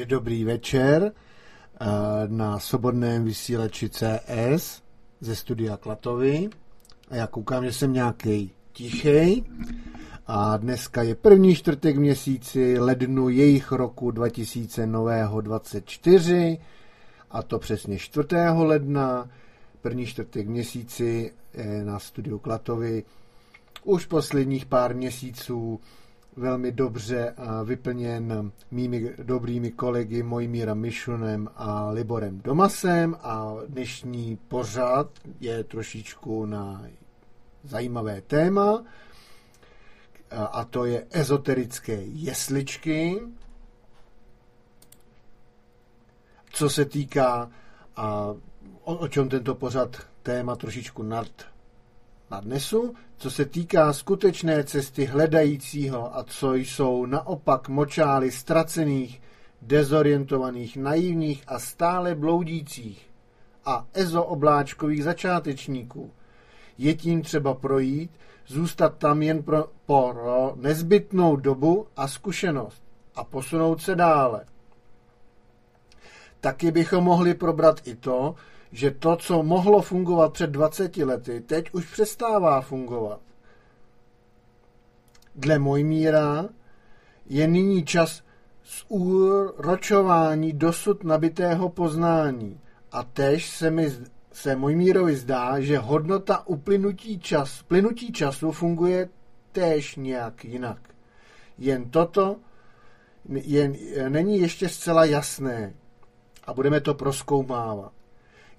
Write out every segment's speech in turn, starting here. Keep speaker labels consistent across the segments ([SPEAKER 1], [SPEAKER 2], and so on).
[SPEAKER 1] že dobrý večer eh, na svobodném vysílači CS ze studia Klatovy. A já koukám, že jsem nějaký tichý. A dneska je první čtvrtek měsíci lednu jejich roku 2024 a to přesně 4. ledna, první čtvrtek měsíci na studiu Klatovy. Už posledních pár měsíců velmi dobře vyplněn mými dobrými kolegy Mojmírem Mišunem a Liborem Domasem a dnešní pořad je trošičku na zajímavé téma a to je ezoterické jesličky. Co se týká a o, o čem tento pořad téma trošičku nad nadnesu, co se týká skutečné cesty hledajícího a co jsou naopak močály ztracených, dezorientovaných, naivních a stále bloudících a ezoobláčkových začátečníků. Je tím třeba projít, zůstat tam jen pro, pro nezbytnou dobu a zkušenost a posunout se dále. Taky bychom mohli probrat i to, že to, co mohlo fungovat před 20 lety, teď už přestává fungovat. Dle Mojmíra je nyní čas zúročování dosud nabitého poznání a tež se mi se Mojmírovi zdá, že hodnota uplynutí čas, plynutí času funguje též nějak jinak. Jen toto jen, není ještě zcela jasné a budeme to proskoumávat.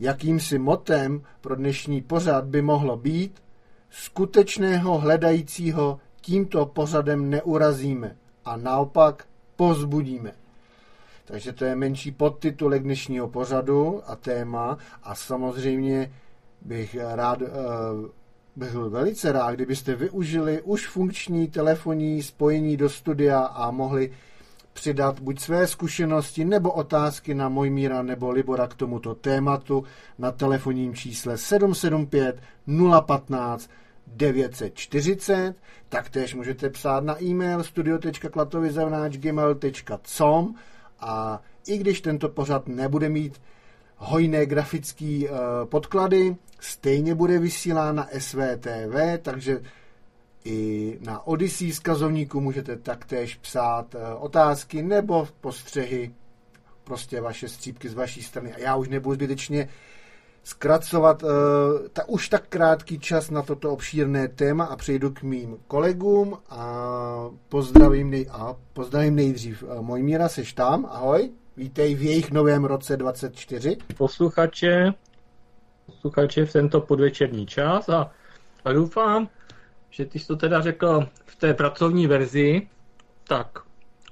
[SPEAKER 1] Jakýmsi motem pro dnešní pořad by mohlo být skutečného hledajícího tímto pořadem neurazíme a naopak pozbudíme. Takže to je menší podtitulek dnešního pořadu a téma a samozřejmě bych rád, eh, bych byl velice rád, kdybyste využili už funkční telefonní spojení do studia a mohli přidat buď své zkušenosti nebo otázky na Mojmíra nebo Libora k tomuto tématu na telefonním čísle 775 015 940. Taktéž můžete psát na e-mail studio.klatovizavnáčgmail.com a i když tento pořad nebude mít hojné grafické uh, podklady, stejně bude vysílán na SVTV, takže i na Odyssey z kazovníku můžete taktéž psát uh, otázky nebo postřehy, prostě vaše střípky z vaší strany. A já už nebudu zbytečně zkracovat uh, ta, už tak krátký čas na toto obšírné téma a přejdu k mým kolegům a pozdravím, nej, a pozdravím nejdřív uh, Mojmíra, seš tam, ahoj, vítej v jejich novém roce 24.
[SPEAKER 2] Posluchače, posluchače v tento podvečerní čas a, a doufám, že ty jsi to teda řekl v té pracovní verzi, tak,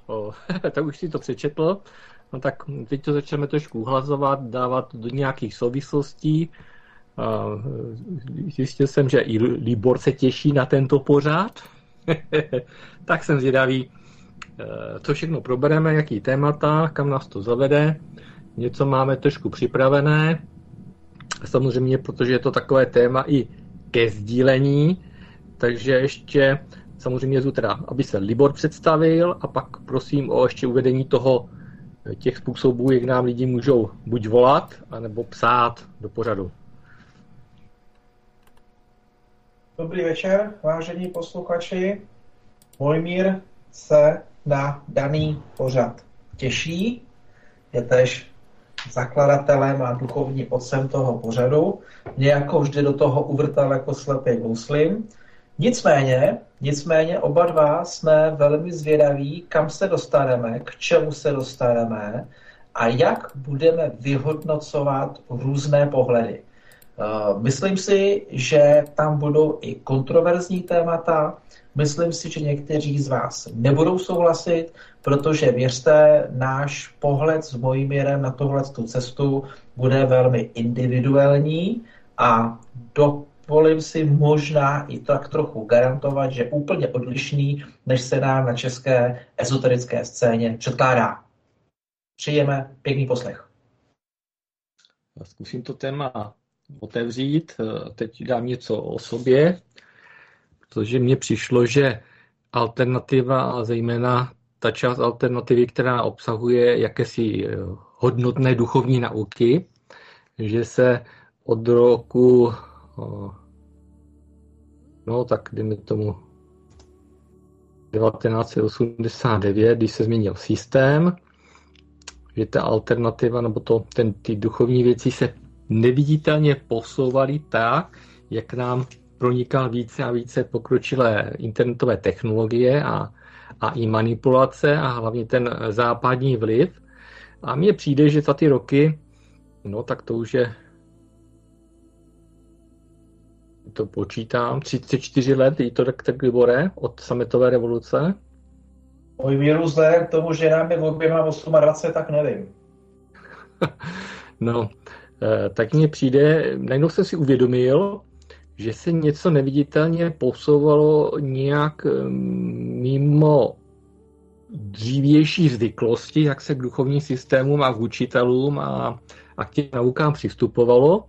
[SPEAKER 2] o, tak už si to přečetl, No tak teď to začneme trošku uhlazovat, dávat do nějakých souvislostí. Zjistil jsem, že i Libor se těší na tento pořád. tak jsem zvědavý, eh, co všechno probereme, jaký témata, kam nás to zavede. Něco máme trošku připravené. Samozřejmě, protože je to takové téma i ke sdílení, takže ještě samozřejmě teda, aby se Libor představil a pak prosím o ještě uvedení toho těch způsobů, jak nám lidi můžou buď volat, anebo psát do pořadu.
[SPEAKER 3] Dobrý večer, vážení posluchači. Mojmír se na daný pořad těší. Je tež zakladatelem a duchovním otcem toho pořadu. Mě jako vždy do toho uvrtal jako slepý muslim. Nicméně, nicméně oba dva jsme velmi zvědaví, kam se dostaneme, k čemu se dostaneme a jak budeme vyhodnocovat různé pohledy. Eh, myslím si, že tam budou i kontroverzní témata. Myslím si, že někteří z vás nebudou souhlasit, protože věřte, náš pohled s Mojmírem na tohle tu cestu bude velmi individuální a do dovolím si možná i tak trochu garantovat, že úplně odlišný, než se nám na české ezoterické scéně předkládá. Přijeme pěkný poslech.
[SPEAKER 2] Zkusím to téma otevřít. Teď dám něco o sobě, protože mně přišlo, že alternativa a zejména ta část alternativy, která obsahuje jakési eh, hodnotné duchovní nauky, že se od roku, no tak dejme tomu 1989, když se změnil systém, že ta alternativa, nebo to, ten, ty duchovní věci se neviditelně posouvaly tak, jak nám pronikal více a více pokročilé internetové technologie a, a i manipulace a hlavně ten západní vliv. A mně přijde, že za ty roky, no tak to už je, to počítám, 34 let, je to tak, tak Libore, od sametové revoluce.
[SPEAKER 3] Můj míru vzhledem k tomu, že nám je v oběma 28, tak nevím.
[SPEAKER 2] no, eh, tak mně přijde, najednou jsem si uvědomil, že se něco neviditelně posouvalo nějak eh, mimo dřívější zvyklosti, jak se k duchovním systémům a k učitelům a, a k těm naukám přistupovalo,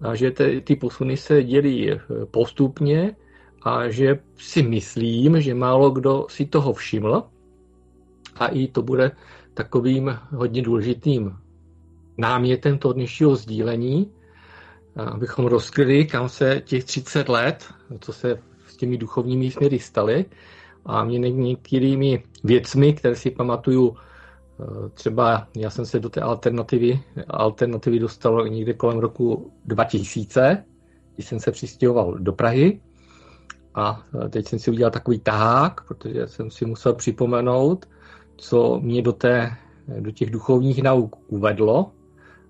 [SPEAKER 2] a že te, ty posuny se dělí eh, postupně a že si myslím, že málo kdo si toho všiml. A i to bude takovým hodně důležitým námětem toho dnešního sdílení, abychom rozkryli, kam se těch 30 let, co se s těmi duchovními směry staly, a mě některými věcmi, které si pamatuju, třeba já jsem se do té alternativy, alternativy dostal někde kolem roku 2000, když jsem se přistěhoval do Prahy. A teď jsem si udělal takový tahák, protože jsem si musel připomenout, co mě do, té, do těch duchovních nauk uvedlo.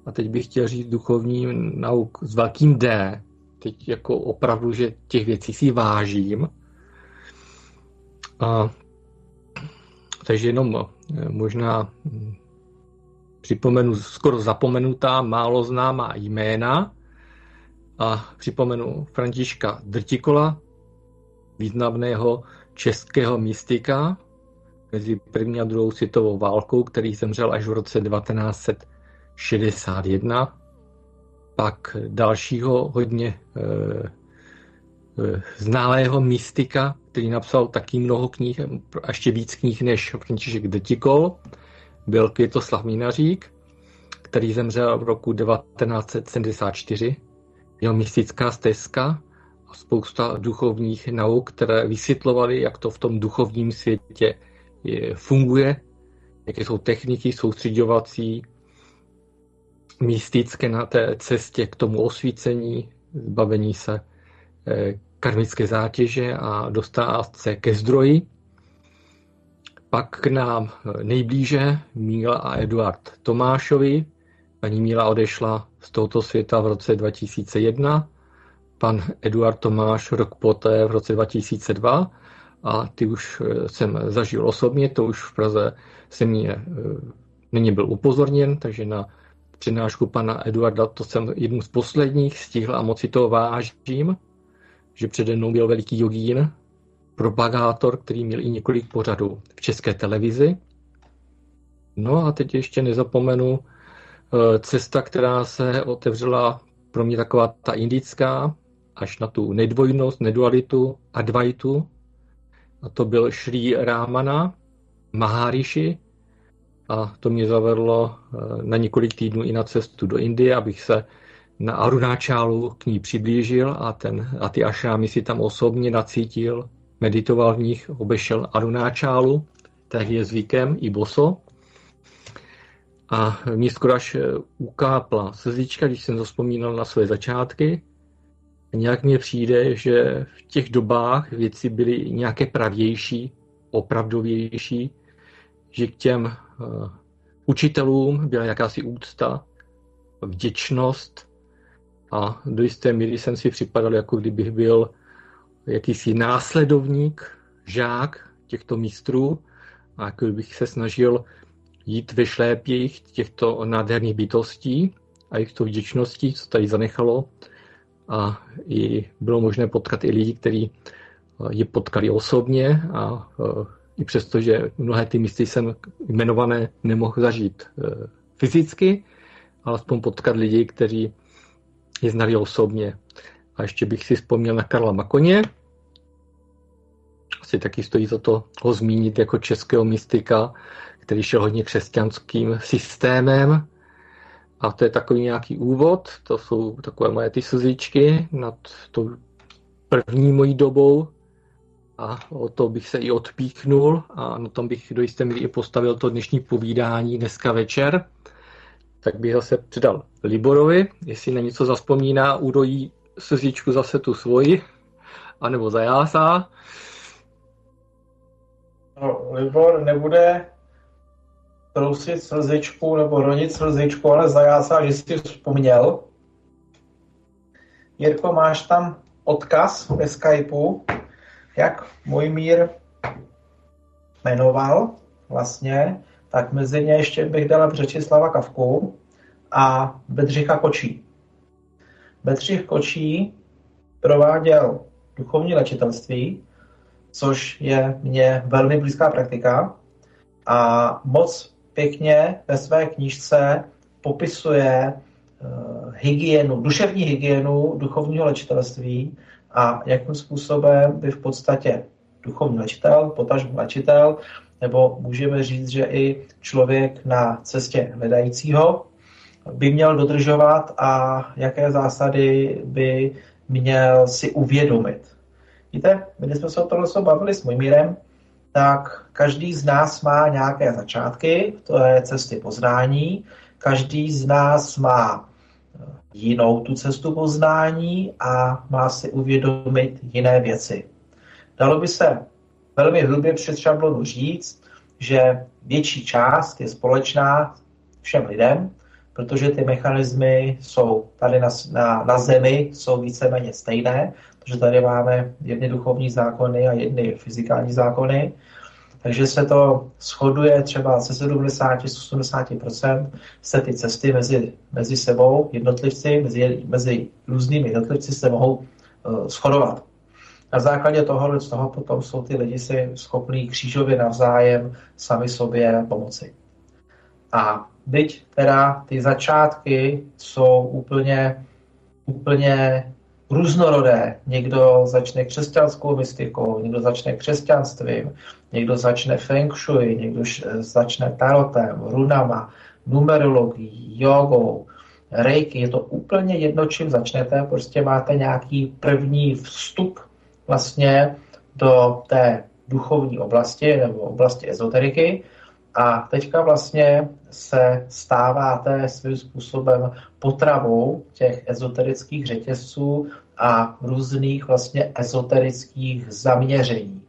[SPEAKER 2] A teď bych chtěl říct duchovní nauk s velkým D. Teď jako opravdu, že těch věcí si vážím. A, takže jenom eh, možná hm, připomenu skoro zapomenutá, málo známá jména a připomenu Františka Drtikola, významného českého mystika, mezi první a druhou světovou válkou, který zemřel až v roce 1961. Pak dalšího hodně e, e, znalého mystika, který napsal taky mnoho knih, a ještě víc knih než František Detikol, byl Květoslav Minařík, který zemřel v roku 1974. Jeho mystická stezka a spousta duchovních nauk, které vysvětlovaly, jak to v tom duchovním světě je, funguje, jaké jsou techniky soustředovací, mystické na té cestě k tomu osvícení, zbavení se eh, karmické zátěže a dostat se ke zdroji. Pak k nám nejblíže Míla a Eduard Tomášovi. Paní Míla odešla z tohoto světa v roce 2001, pan Eduard Tomáš rok poté v roce 2002 a ty už eh, jsem zažil osobně, to už v Praze se mě eh, není byl upozorněn, takže na přednášku pana Eduarda, to jsem jednu z posledních stihl a moc si toho vážím, že přede mnou byl veliký jogín, propagátor, který měl i několik pořadů v české televizi. No a teď ještě nezapomenu eh, cesta, která se otevřela pro mě taková ta indická, až na tu nedvojnost, nedualitu, advaitu, a to byl Šrý Rámana Maharishi a to mě zavedlo eh, na několik týdnů i na cestu do Indie, abych se na Arunáčálu k ní přiblížil a, ten, a ty ašrámy si tam osobně nacítil, meditoval v nich, obešel Arunáčálu, tak je zvykem, i boso. A mě skoro až eh, ukápla slzička, když jsem zaspomínal na své začátky, nějak mně přijde, že v těch dobách věci byly nějaké pravější, opravdovější, že k těm uh, učitelům byla jakási úcta, vděčnost a do jisté míry jsem si připadal, jako kdybych byl jakýsi následovník, žák těchto mistrů a jako bych se snažil jít ve šlépějích těchto nádherných bytostí a jejich to vděčností, co tady zanechalo, a i bylo možné potkat i lidi, kteří eh, je potkali osobně a eh, i přesto, že mnohé ty místy jsem jmenované nemohl zažít eh, fyzicky, alespoň potkat lidi, kteří je znali osobně. A ještě bych si vzpomněl na Karla Makoně, asi taky stojí za to ho zmínit jako českého mystika, který šel hodně křesťanským systémem. A to je takový nějaký úvod, to jsou takové moje ty slzičky nad tou první mojí dobou. A o to bych se i odpíknul a na tom bych do jisté míry i postavil to dnešní povídání dneska večer. Tak bych zase předal Liborovi, jestli na něco zaspomíná, urojí slzičku zase tu svoji, anebo zajásá.
[SPEAKER 3] No, Libor nebude trousit slzičku nebo ronit slzičku, ale zajásá, že jsi vzpomněl. Jirko, máš tam odkaz ve Skypeu, jak můj mír jmenoval vlastně, tak mezi ně ještě bych dala Břečislava Kavku a Bedřicha Kočí. Bedřich Kočí prováděl duchovní léčitelství, což je mně velmi blízká praktika a moc pěkně ve své knížce popisuje uh, hygienu, duševní hygienu duchovního léčitelství a jakým způsobem by v podstatě duchovní léčitel, potažmo léčitel, nebo můžeme říct, že i člověk na cestě hledajícího by měl dodržovat a jaké zásady by měl si uvědomit. Víte, když jsme se o tohle bavili s Mojmírem, tak každý z nás má nějaké začátky, to je cesty poznání, každý z nás má jinou tu cestu poznání a má si uvědomit jiné věci. Dalo by se velmi hrubě před šablonu říct, že větší část je společná všem lidem, protože ty mechanismy jsou tady na, na, na Zemi, jsou víceméně stejné, protože tady máme jedny duchovní zákony a jedny fyzikální zákony, takže se to shoduje třeba se 70-80% se ty cesty mezi, mezi sebou, jednotlivci, mezi, mezi různými jednotlivci se mohou uh, shodovat. Na základě toho, z toho potom jsou ty lidi si schopní křížově navzájem sami sobě pomoci. A byť teda ty začátky jsou úplně, úplně různorodé. Někdo začne křesťanskou mystikou, někdo začne křesťanstvím, někdo začne feng shui, někdo začne tarotem, runama, numerologií, jogou, reiki. Je to úplně jedno, čím začnete. Prostě máte nějaký první vstup vlastně do té duchovní oblasti nebo oblasti ezoteriky a teďka vlastně se stáváte svým způsobem potravou těch ezoterických řetězců a různých vlastně ezoterických zaměření.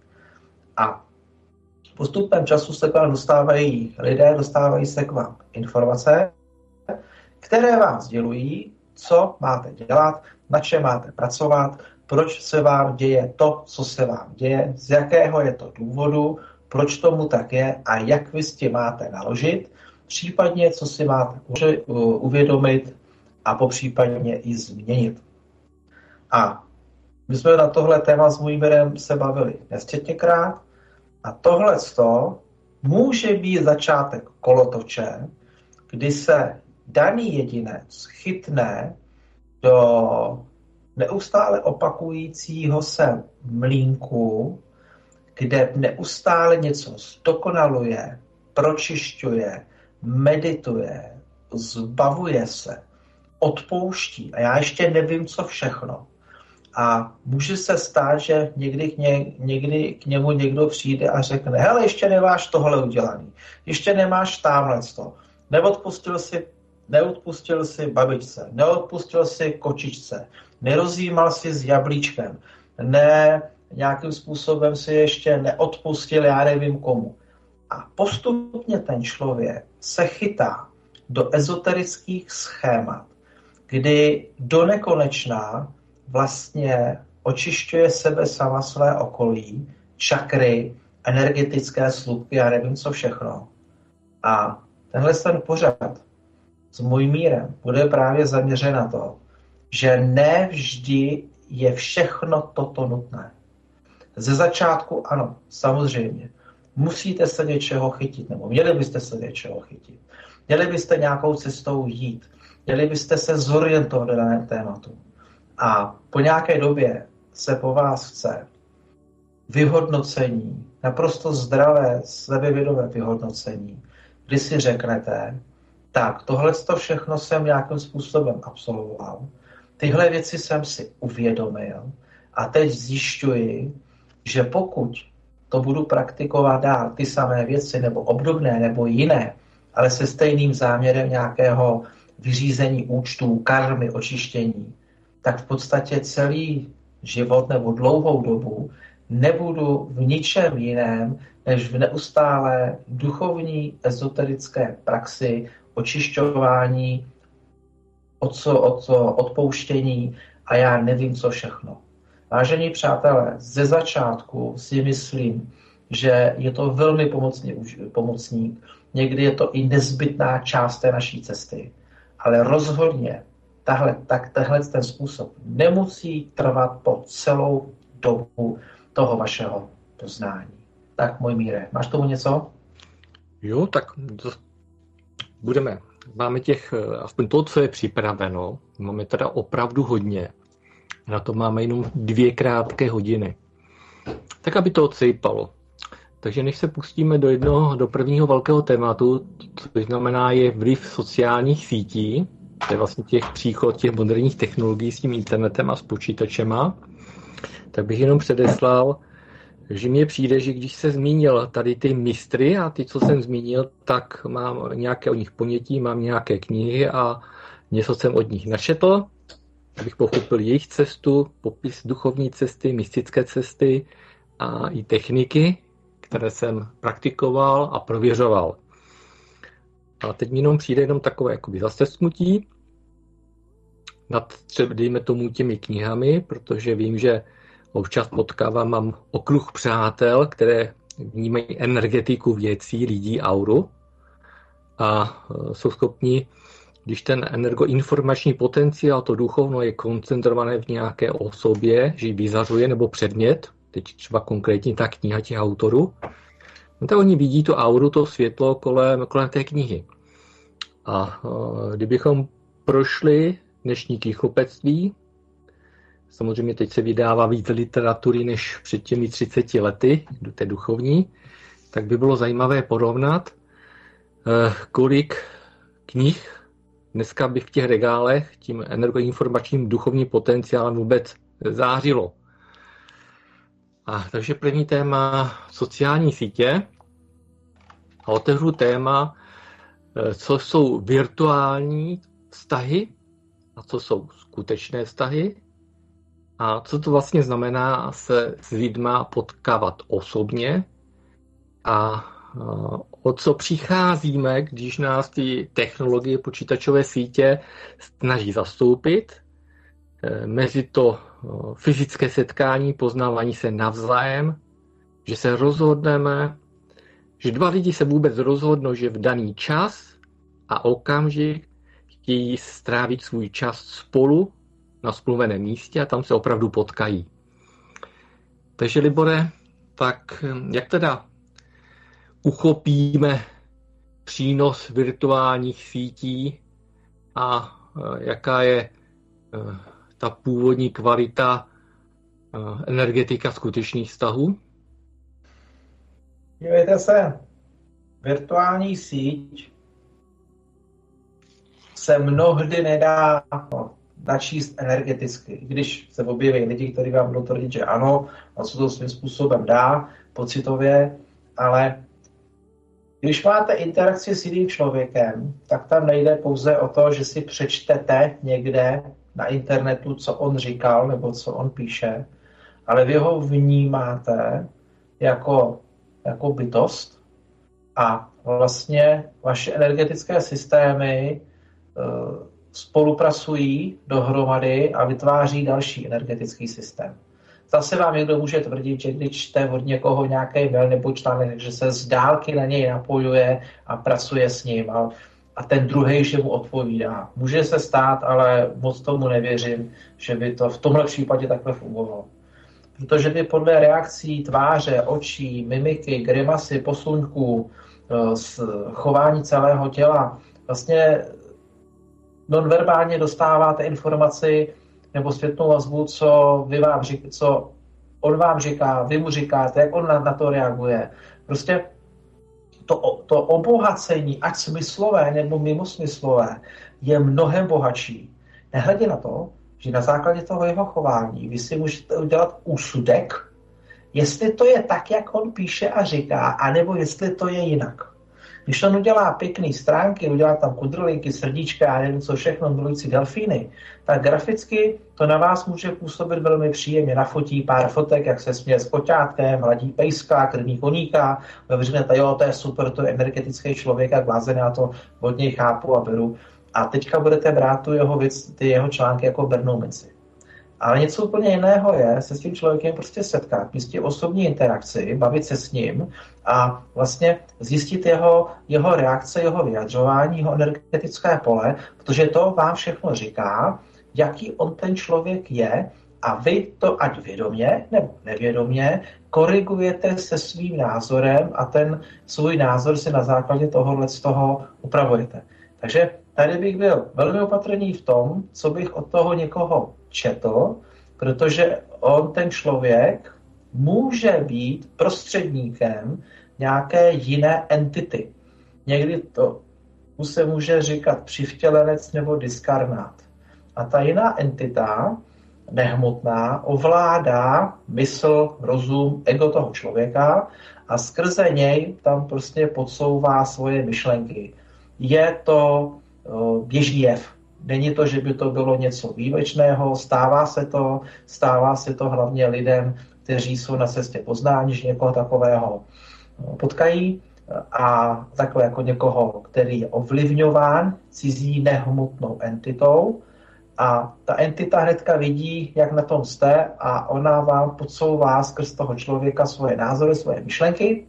[SPEAKER 3] A postupem času se k vám dostávají lidé, dostávají se k vám informace, které vám sdělují, co máte dělat, na čem máte pracovat, proč se vám děje to, co se vám děje, z jakého je to důvodu, proč tomu tak je? A jak vy s tím máte naložit, případně co si máte uvědomit a popřípadně i změnit. A my jsme na tohle téma s Mujmerem se bavili nesčetněkrát a tohle může být začátek kolotoče, kdy se daný jedinec chytne do neustále opakujícího se mlínku, kde neustále něco zdokonaluje, pročišťuje, medituje, zbavuje se, odpouští a já ještě nevím, co všechno. A může se stát, že někdy k, ně, někdy k němu někdo přijde a řekne, hele, ještě nemáš tohle udělaný, ještě nemáš tamhle to. Neodpustil si, neodpustil si babičce, neodpustil si kočičce, nerozjímal si s jablíčkem, ne, nějakým způsobem si ještě neodpustil, já nevím komu. A postupně ten člověk se chytá do ezoterických schémat, kdy do nekonečná vlastně očišťuje sebe sama své okolí, čakry, energetické slupky, já nevím co všechno. A tenhle ten pořad s můj mírem bude právě zaměřen na to, že ne vždy je všechno toto nutné. Ze začátku ano, samozřejmě. Musíte se něčeho chytit, nebo měli byste se něčeho chytit. Měli byste nějakou cestou jít. Měli byste se zorientovat na daném tématu. A po nějaké době se po vás chce vyhodnocení, naprosto zdravé, sebevědomé vyhodnocení, kdy si řeknete, tak, tohle to všechno jsem nějakým způsobem absolvoval, tyhle věci jsem si uvědomil a teď zjišťuji, že pokud to budu praktikovat dál, ty samé věci, nebo obdobné, nebo jiné, ale se stejným záměrem nějakého vyřízení účtů, karmy, očištění, tak v podstatě celý život nebo dlouhou dobu nebudu v ničem jiném, než v neustále duchovní ezoterické praxi očišťování, odpouštění a já nevím, co všechno. Vážení přátelé, ze začátku si myslím, že je to velmi pomocný, pomocník. Někdy je to i nezbytná část té naší cesty. Ale rozhodně tahle, tak tenhle ten způsob nemusí trvat po celou dobu toho vašeho poznání. Tak, můj míre, máš tomu něco?
[SPEAKER 2] Jo, tak budeme. Máme těch, aspoň to, co je připraveno, máme teda opravdu hodně. Na to máme jenom dvě krátké hodiny. Tak, aby to odsejpalo. Takže než se pustíme do jednoho, do prvního velkého tématu, což znamená je vliv sociálních sítí, to je vlastně těch příchod těch moderních technologií s tím internetem a s počítačema, tak bych jenom předeslal, že mně přijde, že když se zmínil tady ty mistry a ty, co jsem zmínil, tak mám nějaké o nich ponětí, mám nějaké knihy a něco jsem od nich načetl, abych pochopil jejich cestu, popis duchovní cesty, mystické cesty a i techniky, které jsem praktikoval a prověřoval. A teď mi jenom přijde jenom takové jakoby zastesknutí nad třeba, dejme tomu, těmi knihami, protože vím, že občas potkávám, mám okruh přátel, které vnímají energetiku věcí, lidí, auru a e, jsou schopni, když ten energoinformační potenciál, to duchovno je koncentrované v nějaké osobě, že ji vyzařuje nebo předmět, teď třeba konkrétně ta kniha těch autorů, no tak oni vidí tu auru, to světlo kolem, kolem té knihy. A uh, kdybychom prošli dnešní knichopectví, samozřejmě teď se vydává víc literatury než před těmi 30 lety, té duchovní, tak by bylo zajímavé porovnat, uh, kolik knih dneska by v těch regálech tím energoinformačním duchovním potenciálem vůbec zářilo. A, takže první téma sociální sítě. A otevřu téma, eh, co jsou virtuální vztahy a co jsou skutečné vztahy. A co to vlastně znamená se s lidma potkávat osobně a eh, o co přicházíme, když nás ty technologie počítačové sítě snaží zastoupit. Eh, mezi to fyzické setkání, poznávání se navzájem, že se rozhodneme, že dva lidi se vůbec rozhodnou, že v daný čas a okamžik chtějí strávit svůj čas spolu na spluveném místě a tam se opravdu potkají. Takže Libore, tak jak teda uchopíme přínos virtuálních sítí a e, jaká je e, ta původní kvalita eh, energetika skutečných vztahů?
[SPEAKER 3] Dívejte se, virtuální síť se mnohdy nedá načíst energeticky. Když se objeví lidi, kteří vám budou tvrdit, že ano, a co to svým způsobem dá, pocitově, ale když máte interakci s jiným člověkem, tak tam nejde pouze o to, že si přečtete někde na internetu, co on říkal nebo co on píše, ale vy ho vnímáte jako, jako bytost a vlastně vaše energetické systémy uh, spolupracují dohromady a vytváří další energetický systém. Zase vám někdo může tvrdit, že když čte od někoho nějaký mail nebo článek, že se z dálky na něj napojuje a pracuje s ním. A a ten druhý, že mu odpovídá. Může se stát, ale moc tomu nevěřím, že by to v tomhle případě takhle fungovalo. Protože by podle reakcí tváře, očí, mimiky, grimasy, posunků, eh, chování celého těla, vlastně nonverbálně dostáváte informaci nebo zpětnou vazbu, co vy vám řík, co on vám říká, vy mu říkáte, jak on na, na to reaguje. Prostě to, to obohacení, ať smyslové nebo mimosmyslové, je mnohem bohatší. Nehledě na to, že na základě toho jeho chování vy si můžete udělat úsudek, jestli to je tak, jak on píše a říká, anebo jestli to je jinak. Když on udělá pěkné stránky, udělá tam kudrlinky, srdíčka a nevím co všechno, milující delfíny, tak graficky to na vás může působit velmi příjemně. Nafotí pár fotek, jak se směje s koťátkem, hladí pejska, krví koníka, řeknete, jo, to je super, to je energetický člověk, jak blázen, já to od něj chápu a beru. A teďka budete brát tu jeho věc, ty jeho články jako bernou minci. Ale něco úplně jiného je se s tím člověkem prostě setkat, místě osobní interakci, bavit se s ním a vlastně zjistit jeho, jeho reakce, jeho vyjadřování, jeho energetické pole, protože to vám všechno říká, jaký on ten člověk je a vy to ať vědomě nebo nevědomě korigujete se svým názorem a ten svůj názor si na základě tohohle z toho upravujete. Takže tady bych byl velmi opatrný v tom, co bych od toho někoho četl, protože on, ten člověk, může být prostředníkem nějaké jiné entity. Někdy to už se může říkat přivtělenec nebo diskarnát. A ta jiná entita, nehmotná, ovládá mysl, rozum, ego toho člověka a skrze něj tam prostě podsouvá svoje myšlenky. Je to běžný jev. Není to, že by to bylo něco výjimečného, stává se to, stává se to hlavně lidem, kteří jsou na cestě poznání, že někoho takového potkají a takhle jako někoho, který je ovlivňován cizí nehmotnou entitou. A ta entita hnedka vidí, jak na tom jste a ona vám podsouvá skrz toho člověka svoje názory, svoje myšlenky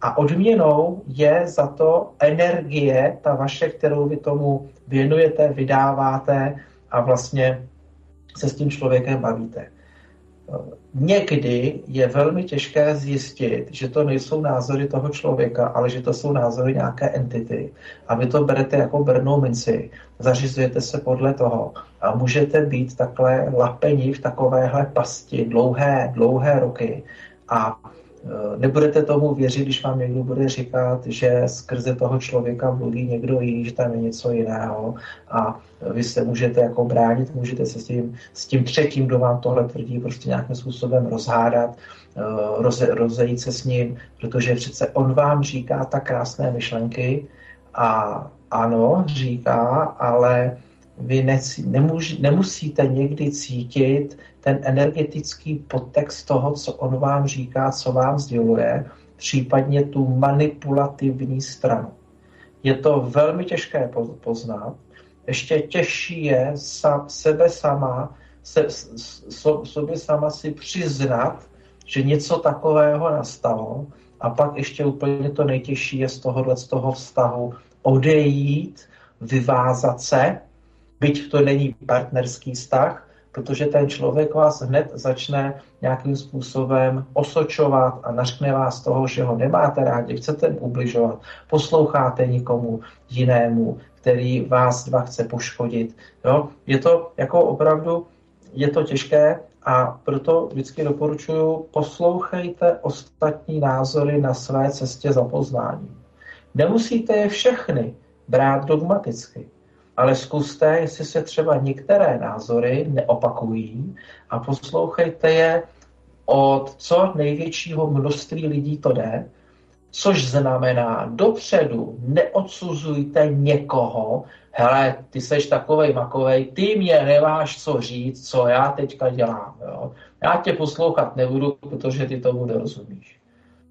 [SPEAKER 3] a odměnou je za to energie, ta vaše, kterou vy tomu věnujete, vydáváte a vlastně se s tím člověkem bavíte. Někdy je velmi těžké zjistit, že to nejsou názory toho člověka, ale že to jsou názory nějaké entity. A vy to berete jako brnou minci, zařizujete se podle toho a můžete být takhle lapeni v takovéhle pasti dlouhé, dlouhé roky a nebudete tomu věřit, když vám někdo bude říkat, že skrze toho člověka mluví někdo jiný, že tam je něco jiného a vy se můžete jako bránit, můžete se s tím, s tím třetím, kdo vám tohle tvrdí, prostě nějakým způsobem rozhádat, eh, roze, rozejít se s ním, protože přece on vám říká tak krásné myšlenky a ano, říká, ale vy nemůž, nemusíte někdy cítit ten energetický podtext toho, co on vám říká, co vám sděluje, případně tu manipulativní stranu. Je to velmi těžké poznat. Ještě těžší je sam, sebe sama, se, so, sobě sama si přiznat, že něco takového nastalo a pak ještě úplně to nejtěžší je z tohohle z toho vztahu odejít, vyvázat se, byť to není partnerský vztah, protože ten člověk vás hned začne nějakým způsobem osočovat a nařkne vás toho, že ho nemáte rádi, chcete ubližovat, posloucháte nikomu jinému, který vás dva chce poškodit. Jo? Je to jako opravdu, je to těžké a proto vždycky doporučuji, poslouchejte ostatní názory na své cestě za poznáním. Nemusíte je všechny brát dogmaticky ale zkuste, jestli se třeba některé názory neopakují a poslouchejte je od co největšího množství lidí to jde, což znamená dopředu neodsuzujte někoho, hele, ty seš takovej makovej, ty mě nemáš co říct, co já teďka dělám. Jo? Já tě poslouchat nebudu, protože ty tomu nerozumíš.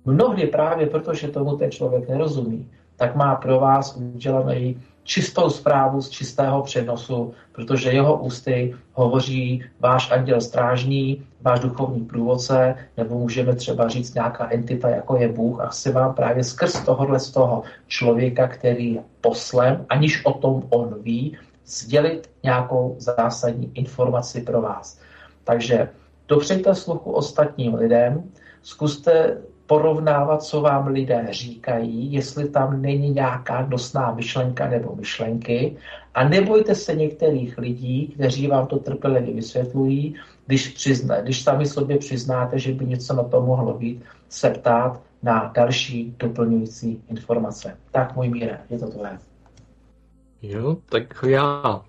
[SPEAKER 3] Mnohdy právě protože tomu ten člověk nerozumí, tak má pro vás udělaný čistou zprávu z čistého přenosu, protože jeho ústy hovoří váš anděl strážný, váš duchovní průvodce, nebo můžeme třeba říct nějaká entita, jako je Bůh, a chce vám právě skrz tohohle z toho člověka, který je poslem, aniž o tom on ví, sdělit nějakou zásadní informaci pro vás. Takže dopřejte sluchu ostatním lidem, zkuste porovnávat, co vám lidé říkají, jestli tam není nějaká nosná myšlenka nebo myšlenky a nebojte se některých lidí, kteří vám to trpělivě vysvětlují, když, přizna, když sami sobě přiznáte, že by něco na to mohlo být, se ptát na další doplňující informace. Tak, můj míre, je to tvoje.
[SPEAKER 2] Jo, tak já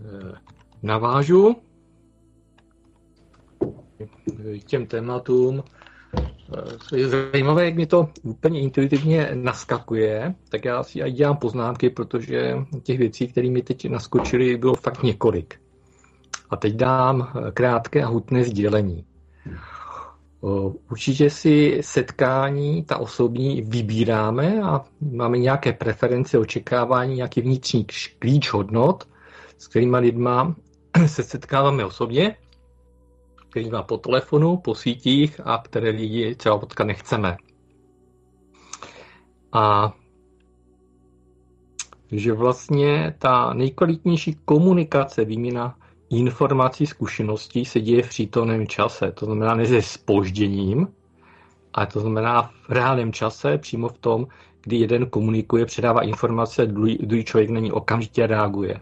[SPEAKER 2] eh, navážu těm tématům. Eh, je zajímavé, jak mi to úplně intuitivně naskakuje, tak já si dělám poznámky, protože těch věcí, které mi teď naskočily, bylo fakt několik. A teď dám eh, krátké a hutné sdělení. Určitě si setkání, ta osobní, vybíráme a máme nějaké preference, očekávání, nějaký vnitřní klíč hodnot, s kterými lidma se setkáváme osobně, který má po telefonu, po sítích a které lidi třeba potkat nechceme. A že vlastně ta nejkvalitnější komunikace, výměna informací, zkušeností se děje v přítomném čase. To znamená ne se spožděním, ale to znamená v reálném čase, přímo v tom, kdy jeden komunikuje, předává informace, druhý, druhý člověk na ní okamžitě reaguje.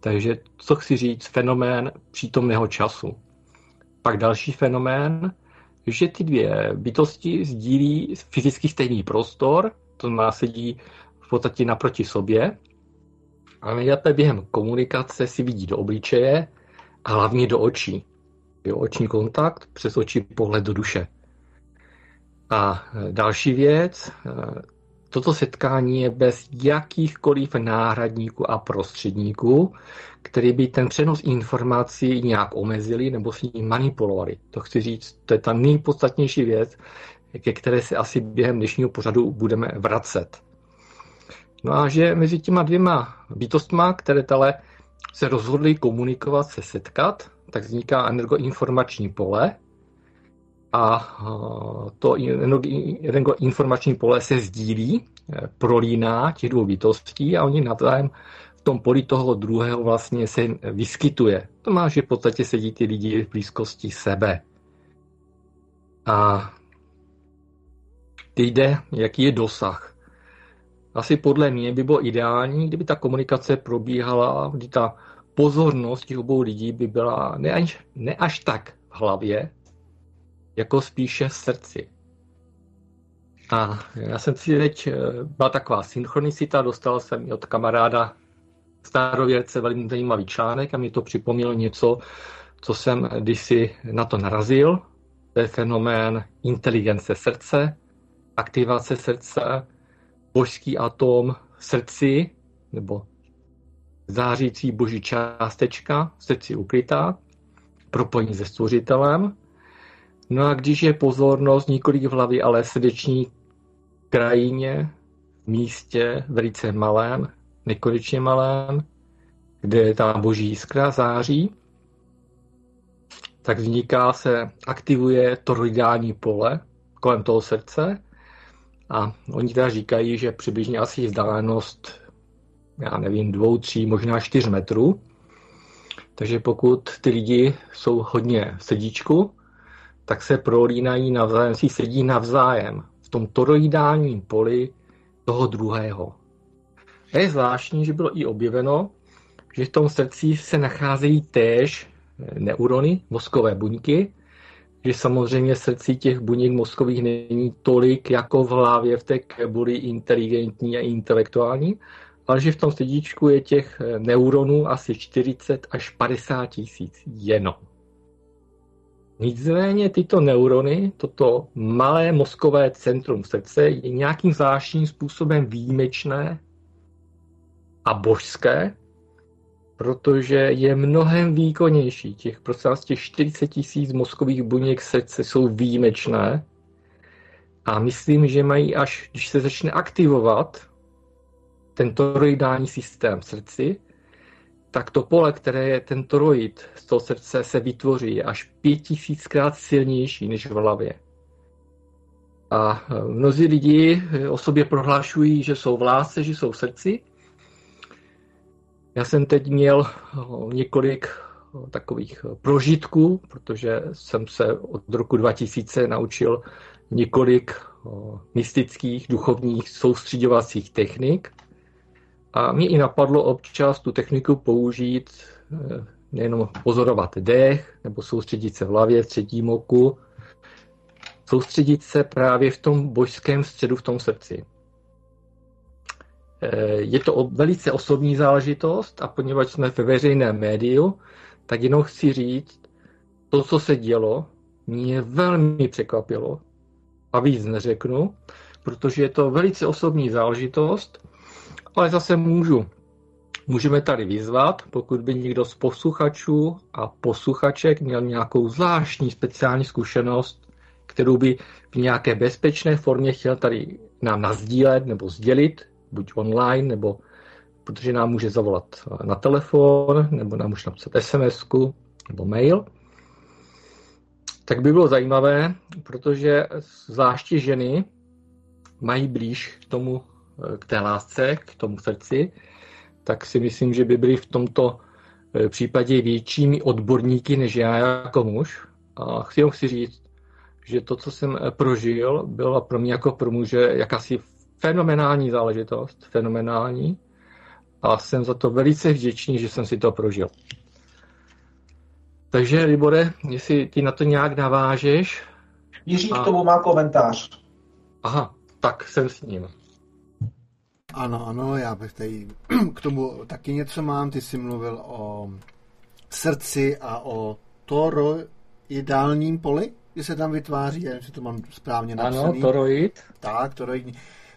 [SPEAKER 2] Takže co chci říct, fenomén přítomného času. Pak další fenomén, že ty dvě bytosti sdílí fyzicky stejný prostor, to znamená sedí v podstatě naproti sobě, a nejlépe během komunikace si vidí do obličeje a hlavně do očí. Jo, oční kontakt, přes oči pohled do duše. A další věc, toto setkání je bez jakýchkoliv náhradníků a prostředníků, který by ten přenos informací nějak omezili nebo s ním manipulovali. To chci říct, to je ta nejpodstatnější věc, ke které se asi během dnešního pořadu budeme vracet. No a že mezi těma dvěma bytostma, které tale se rozhodli komunikovat, se setkat, tak vzniká energoinformační pole a to energoinformační pole se sdílí, e, prolíná těch dvou bytostí a oni navzájem v tom poli toho druhého vlastně se vyskytuje. To má, že v podstatě sedí ty lidi v blízkosti sebe. A teď jde, jaký je dosah asi podle mě by bylo ideální, kdyby ta komunikace probíhala, kdy ta pozornost těch obou lidí by byla ne až, ne až tak v hlavě, jako spíše srdci. A já jsem si teď, eh, byla taková synchronicita, dostal jsem od kamaráda starověrce velmi zajímavý článek a mi to připomnělo něco, co jsem kdysi na to narazil. To je fenomén inteligence srdce, aktivace srdce, božský atom v srdci, nebo zářící boží částečka v srdci ukrytá, propojení se stvořitelem. No a když je pozornost nikoli v hlavě, ale srdeční krajině, v místě velice malém, nekonečně malém, kde ta boží jiskra září, tak vzniká se, aktivuje toroidální pole kolem toho srdce a oni teda říkají, že přibližně asi vzdálenost, já nevím, dvou, tří, možná čtyř metrů. Takže pokud ty lidi jsou hodně v sedíčku, tak se prolínají navzájem, si sedí navzájem v tom toroidálním poli toho druhého. A je zvláštní, že bylo i objeveno, že v tom srdci se nacházejí též neurony, mozkové buňky, že samozřejmě srdci těch buněk mozkových není tolik jako v hlavě v té kebuli inteligentní a intelektuální, ale že v tom srdíčku je těch eh, neuronů asi 40 až 50 tisíc jenom. Nicméně tyto neurony, toto malé mozkové centrum srdce je nějakým zvláštním způsobem výjimečné a božské, protože je mnohem výkonnější. Těch, prosím vás, těch 40 tisíc mozkových buněk srdce jsou výjimečné a myslím, že mají až, když se začne aktivovat ten toroidální systém v srdci, tak to pole, které je ten toroid z toho srdce se vytvoří, až pětisíckrát silnější než v hlavě. A mnozí lidi o sobě prohlášují, že jsou v lásce, že jsou v srdci, já jsem teď měl eh, několik takových prožitků, protože jsem se od roku 2000 naučil několik mystických, duchovních soustředovacích technik. A mě i napadlo občas tu techniku použít nejenom pozorovat dech nebo soustředit se v hlavě, v třetím oku, soustředit se právě v tom božském středu, v tom srdci. Eh, je to velice osobní záležitost a poněvadž jsme ve veřejném médiu, tak jenom chci říct, to, co se dělo, mě velmi překvapilo. A víc neřeknu, protože je to velice osobní záležitost, ale zase můžu. Můžeme tady vyzvat, pokud by někdo z posluchačů a posluchaček měl nějakou zvláštní speciální zkušenost, kterou by v nějaké bezpečné formě chtěl tady nám nazdílet nebo sdělit, buď online, nebo protože nám může zavolat na telefon, nebo nám může napsat sms nebo mail, tak by bylo zajímavé, protože zvláště ženy mají blíž k tomu, k té lásce, k tomu srdci, tak si myslím, že by byly v tomto eh, případě většími odborníky než já jako muž. A chci jenom si říct, že to, co jsem eh, prožil, bylo pro mě jako pro muže jakási fenomenální záležitost, fenomenální. A jsem za to velice vděčný, že jsem si to prožil. Takže, Libore, jestli ty na to nějak navážeš.
[SPEAKER 3] Jiří a... k tomu má komentář.
[SPEAKER 2] Aha, tak jsem s ním.
[SPEAKER 1] Ano, ano, já bych tady k tomu taky něco mám. Ty jsi mluvil o srdci a o toroidálním poli, kdy se tam vytváří, já nevím, jestli to mám správně napsaný.
[SPEAKER 2] Ano, toroid.
[SPEAKER 1] Tak, toroidní.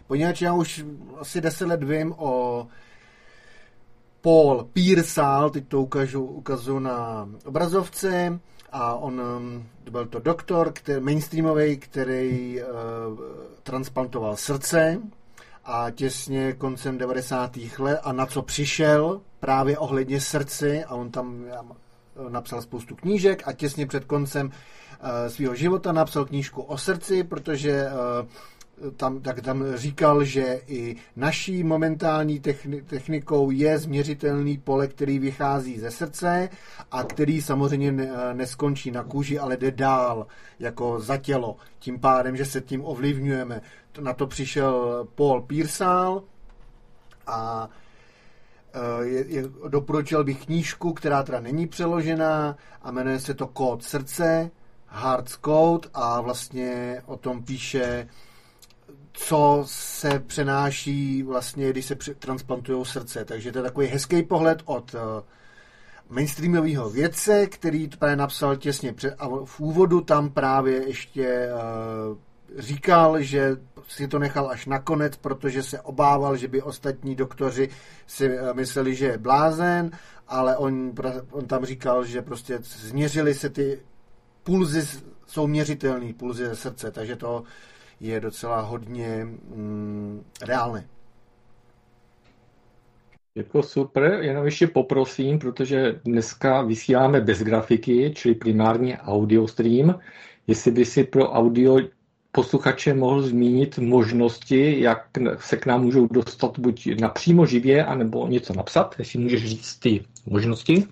[SPEAKER 1] Poněvadž já už asi deset let vím o Paul Pearsall, teď to ukážu, ukazu na obrazovce, a on, to byl to doktor, který, mainstreamový, který uh, transplantoval srdce a těsně koncem 90. let a na co přišel právě ohledně srdci a on tam napsal spoustu knížek a těsně před koncem uh, svého života napsal knížku o srdci, protože uh, tam, tak tam říkal, že i naší momentální technikou je změřitelný pole, který vychází ze srdce a který samozřejmě neskončí na kůži, ale jde dál, jako za tělo. Tím pádem, že se tím ovlivňujeme. Na to přišel Paul Pearsall a e, je, je, doporučil bych knížku, která teda není přeložená a jmenuje se to Kód srdce, Hearts Code a vlastně o tom píše co se přenáší vlastně, když se transplantují srdce. Takže to je takový hezký pohled od uh, mainstreamového vědce, který právě napsal těsně před, a v úvodu tam právě ještě uh, říkal, že si to nechal až nakonec, protože se obával, že by ostatní doktoři si uh, mysleli, že je blázen, ale on, on tam říkal, že prostě změřili se ty pulzy, jsou měřitelný, pulzy ze srdce, takže to je docela hodně mm, reálné.
[SPEAKER 2] Jako super, jenom ještě poprosím, protože dneska vysíláme bez grafiky, čili primárně audio stream, jestli by si pro audio posluchače mohl zmínit možnosti, jak se k nám můžou dostat buď napřímo živě, anebo něco napsat, jestli můžeš říct ty možnosti.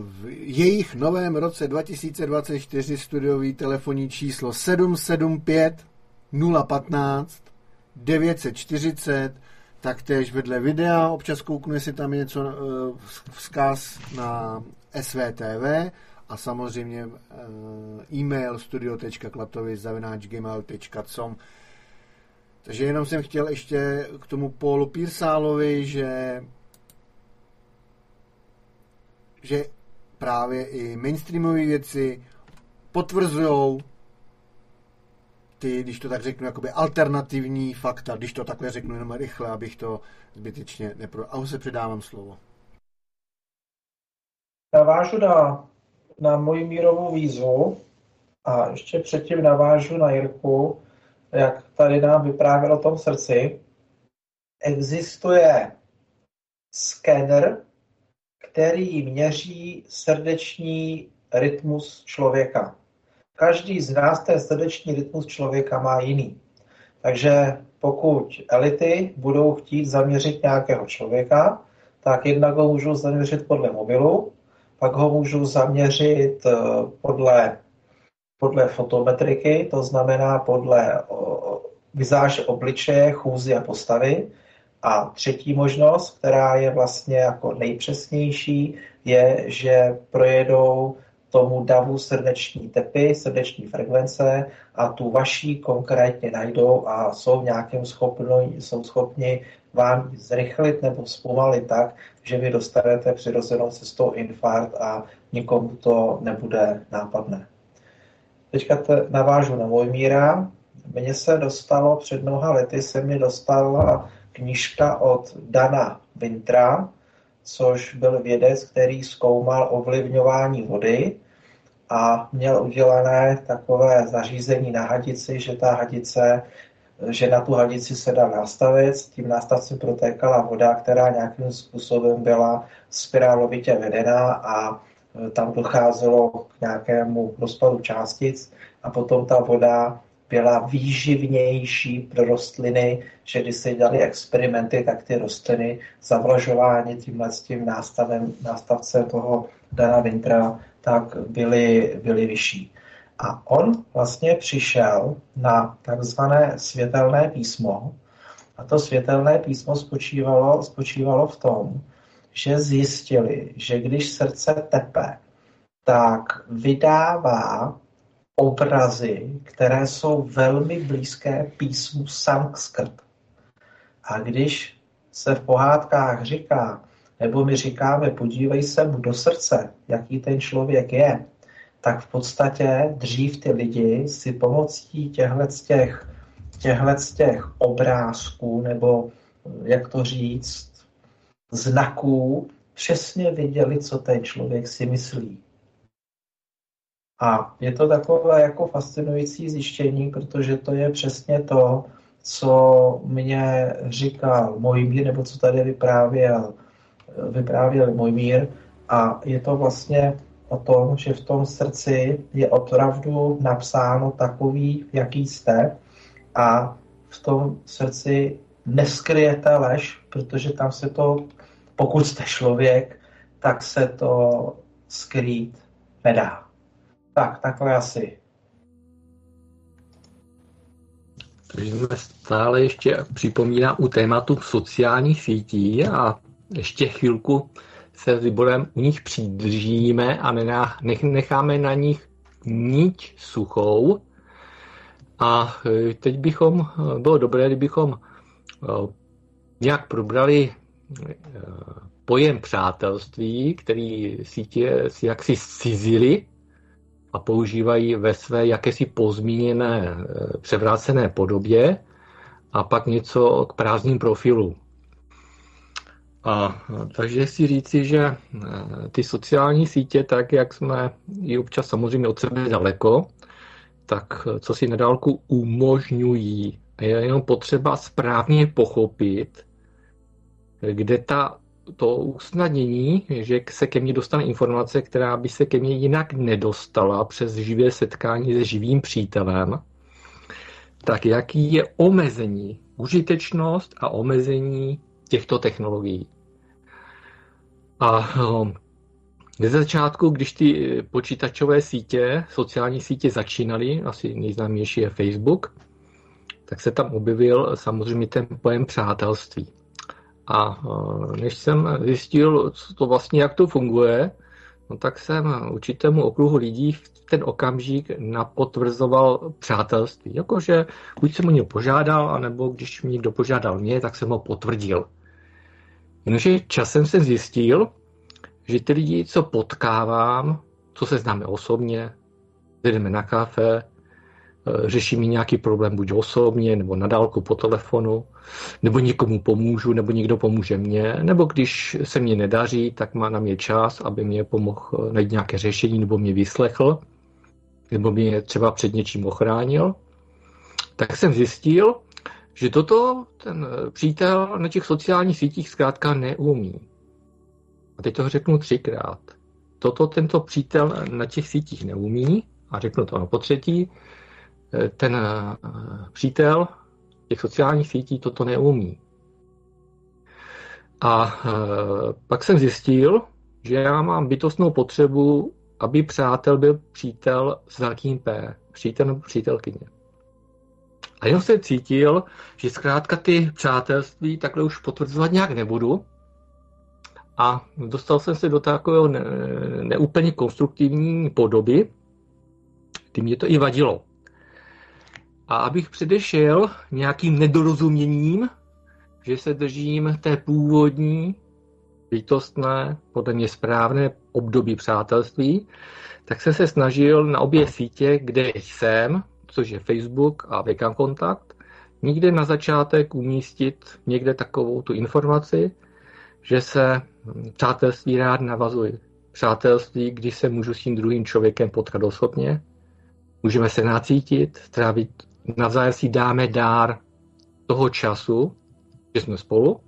[SPEAKER 1] V jejich novém roce 2024 studiový telefonní číslo 775 015 940, taktéž vedle videa, občas kouknu, jestli tam je něco uh, vzkaz na SVTV a samozřejmě uh, e-mail studio.klatovi.gmail.com Takže jenom jsem chtěl ještě k tomu Paulu Pírsálovi, že že právě i mainstreamové věci potvrzují ty, když to tak řeknu, jakoby alternativní fakta, když to takhle řeknu jenom rychle, abych to zbytečně nepro... A se předávám slovo.
[SPEAKER 3] Navážu na, na moji mírovou výzvu a ještě předtím navážu na Jirku, jak tady nám vyprávěl o tom srdci. Existuje skener, který měří srdeční rytmus člověka. Každý z nás ten srdeční rytmus člověka má jiný. Takže pokud elity budou chtít zaměřit nějakého člověka, tak jednak ho můžou zaměřit podle mobilu, pak ho můžou zaměřit eh, podle, podle fotometriky, to znamená podle vizáže obličeje, chůzy a postavy, A třetí možnost, která je vlastně jako nejpřesnější, je, že projedou tomu davu srdeční tepy, srdeční frekvence a tu vaší konkrétně najdou a jsou nějakým schopni, jsou schopni vám zrychlit nebo zpomalit tak, že vy dostanete přirozenou cestou infarkt a nikomu to nebude nápadné. Teďka te, navážu na míra. Mně se dostalo, před mnoha lety se mi dostala knížka od Dana Vintra, což byl vědec, který zkoumal ovlivňování vody a měl udělané takové zařízení na hadici, že ta hadice že na tu hadici se dá nastavit, s tím nástavcem protékala voda, která nějakým způsobem byla spirálovitě vedená a e, tam docházelo k nějakému rozpadu částic a potom ta voda byla výživnější pro rostliny, že když se dělali experimenty, tak ty rostliny zavlažování tímhle tím nástavem, nástavcem toho Dana Vintra, tak byly, byly vyšší. A on vlastně přišel na takzvané světelné písmo. A to světelné písmo spočívalo, spočívalo v tom, že zjistili, že když srdce tepe, tak vydává obrazy, které jsou velmi blízké písmu sanskrt. A když se v pohádkách říká, nebo my říkáme, podívej se mu do srdce, jaký ten člověk je, tak v podstatě dřív ty lidi si pomocí těchto těch, těch obrázků, nebo jak to říct, znaků, přesně viděli, co ten člověk si myslí. A je to takové jako fascinující zjištění, protože to je přesně to, co mě říkal mír, nebo co tady vyprávěl, vyprávěl mír. A je to vlastně o tom, že v tom srdci je opravdu napsáno takový, jaký jste a v tom srdci neskryjete lež, protože tam se to, pokud jste člověk, tak se to skrýt nedá. Tak, takhle asi.
[SPEAKER 2] Takže jsme stále ještě připomíná u tématu sociálních sítí a ještě chvilku se s Liborem u nich přidržíme a necháme na nich niť suchou. A e, teď bychom, e, bylo dobré, kdybychom e, nějak probrali pojem přátelství, který sítě si jaksi cizili a používají ve své jakési pozmíněné převrácené podobě a pak něco k prázdným profilu. A takže si říci, že e, ty sociální sítě, tak jak jsme i občas samozřejmě od sebe daleko, tak e, co si na dálku umožňují. Je jenom potřeba správně pochopit, kde ta, to usnadnění, že se ke mně dostane informace, která by se ke mně jinak nedostala přes živé setkání se živým přítelem, tak jaký je omezení, užitečnost a omezení těchto technologií. A um, ze začátku, když ty počítačové sítě, sociální sítě začínaly, asi nejznámější je Facebook, tak se tam objevil samozřejmě ten pojem přátelství. A uh, než jsem zjistil, co to vlastně, jak to funguje, no tak jsem určitému okruhu lidí v ten okamžik napotvrzoval přátelství. Jakože buď jsem o něj požádal, anebo když mě někdo požádal mě, tak jsem ho potvrdil. Jenomže časem jsem zjistil, že ty lidi, co potkávám, co se známe osobně, jdeme na kafe, eh, řešíme nějaký problém buď osobně, nebo na dálku po telefonu, nebo někomu pomůžu, nebo někdo pomůže mně, nebo když se mě nedaří, tak má na mě čas, aby mě pomohl eh, najít nějaké řešení, nebo mě vyslechl, nebo mě třeba před něčím ochránil, tak jsem zjistil, že toto ten eh, přítel na těch sociálních sítích zkrátka neumí. A teď to řeknu třikrát. Toto tento přítel na těch sítích neumí, a řeknu to na potřetí, ten eh, přítel těch sociálních sítí toto neumí. A pak jsem zjistil, že já mám bytostnou potřebu, aby přátel byl přítel s velkým P. Přítel nebo přítelkyně. A jenom jsem cítil, že zkrátka ty přátelství takhle už potvrzovat nějak nebudu. A dostal jsem se do takového ne, neúplně konstruktivní podoby, kdy mě to i vadilo. A abych předešel nějakým nedorozuměním, že se držím té původní, bytostné, podle mě správné období přátelství, tak jsem se snažil na obě sítě, kde jsem, což je Facebook a Vekan Kontakt, nikde na začátek umístit někde takovou tu informaci, že se přátelství rád navazuje. Přátelství, když se můžu s tím druhým člověkem potkat osobně, můžeme se nacítit, strávit, navzájem si dáme dár toho času, že jsme spolu,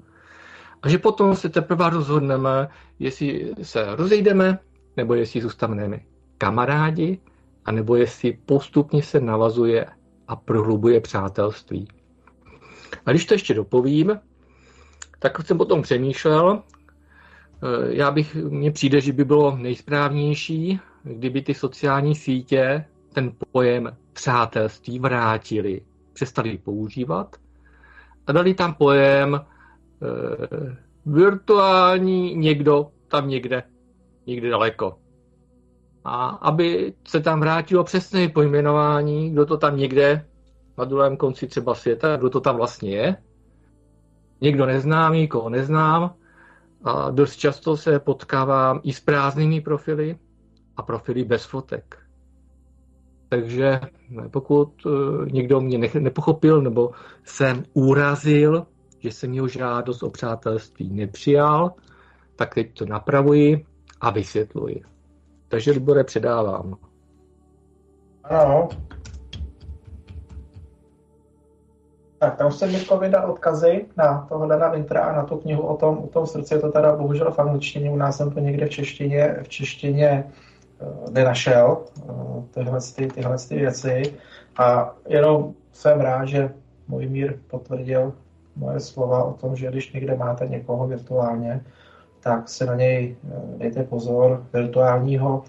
[SPEAKER 2] a že potom se teprve rozhodneme, jestli se rozejdeme, nebo jestli zůstaneme kamarádi, anebo jestli postupně se navazuje a prohlubuje přátelství. A když to ještě dopovím, tak jsem potom přemýšlel, eh, já bych, mně přijde, že by bylo nejsprávnější, kdyby ty sociální sítě ten pojem přátelství vrátili, přestali používat a dali tam pojem e, virtuální někdo tam někde, někde daleko. A aby se tam vrátilo přesné pojmenování, kdo to tam někde na druhém konci třeba světa, kdo to tam vlastně je. Někdo neznámý, koho neznám. A dost často se potkávám i s prázdnými profily a profily bez fotek. Takže pokud eh, někdo mě nepochopil nebo jsem urazil, že jsem jeho žádost o přátelství nepřijal, tak teď to napravuji a vysvětluji. Takže Libore předávám.
[SPEAKER 3] Ano. Tak tam jsem Mirko vydal odkazy na toho Dana Wintera a na tu knihu o tom, o tom srdci. Je to teda bohužel v angličtině, u nás jsem to někde v češtině, v češtině nenašel, uh, tyhle, ty, tyhle ty věci. A jenom jsem rád, že můj mír potvrdil moje slova o tom, že když někde máte někoho virtuálně, tak se na něj eh, dejte pozor. Virtuálního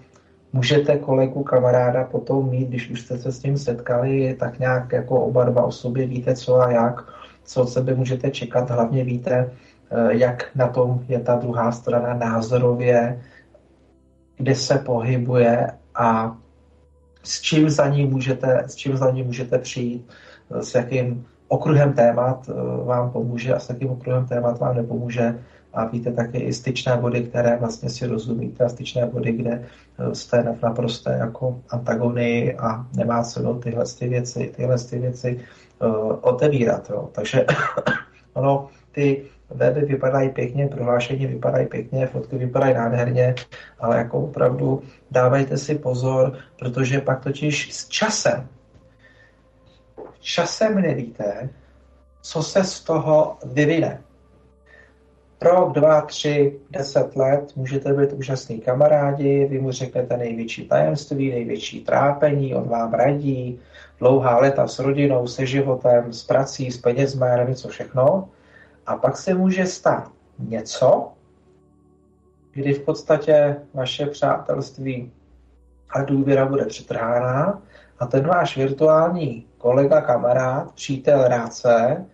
[SPEAKER 3] můžete kolegu, kamaráda potom mít, když už jste se s tím setkali, tak nějak jako oba dva o sobě víte co a jak, co od sebe můžete čekat, hlavně víte, eh, jak na tom je ta druhá strana názorově, kde se pohybuje a s čím za ní můžete, s čím za ní můžete přijít, eh, s jakým okruhem témat vám pomůže a s jakým okruhem témat vám nepomůže a víte také i styčné body, které vlastně si rozumíte a styčné body, kde eh, jste naprosto jako antagonii a nemá cenu tyhle ty věci, tyhle ty věci uh, otevírat. Jo. Takže ono, ty weby vypadají pěkně, prohlášení vypadají pěkně, fotky vypadají nádherně, ale jako opravdu dávajte si pozor, protože pak totiž s časem, časem nevíte, co se z toho vyvine rok, dva, tři, deset let můžete být úžasní kamarádi, vy mu řeknete největší tajemství, největší trápení, on vám radí, dlouhá léta s rodinou, se životem, s prací, s penězmi, nevím co všechno. A pak se může stát něco, kdy v podstatě vaše přátelství a důvěra bude přetrhána a ten váš virtuální kolega, kamarád, přítel, rádce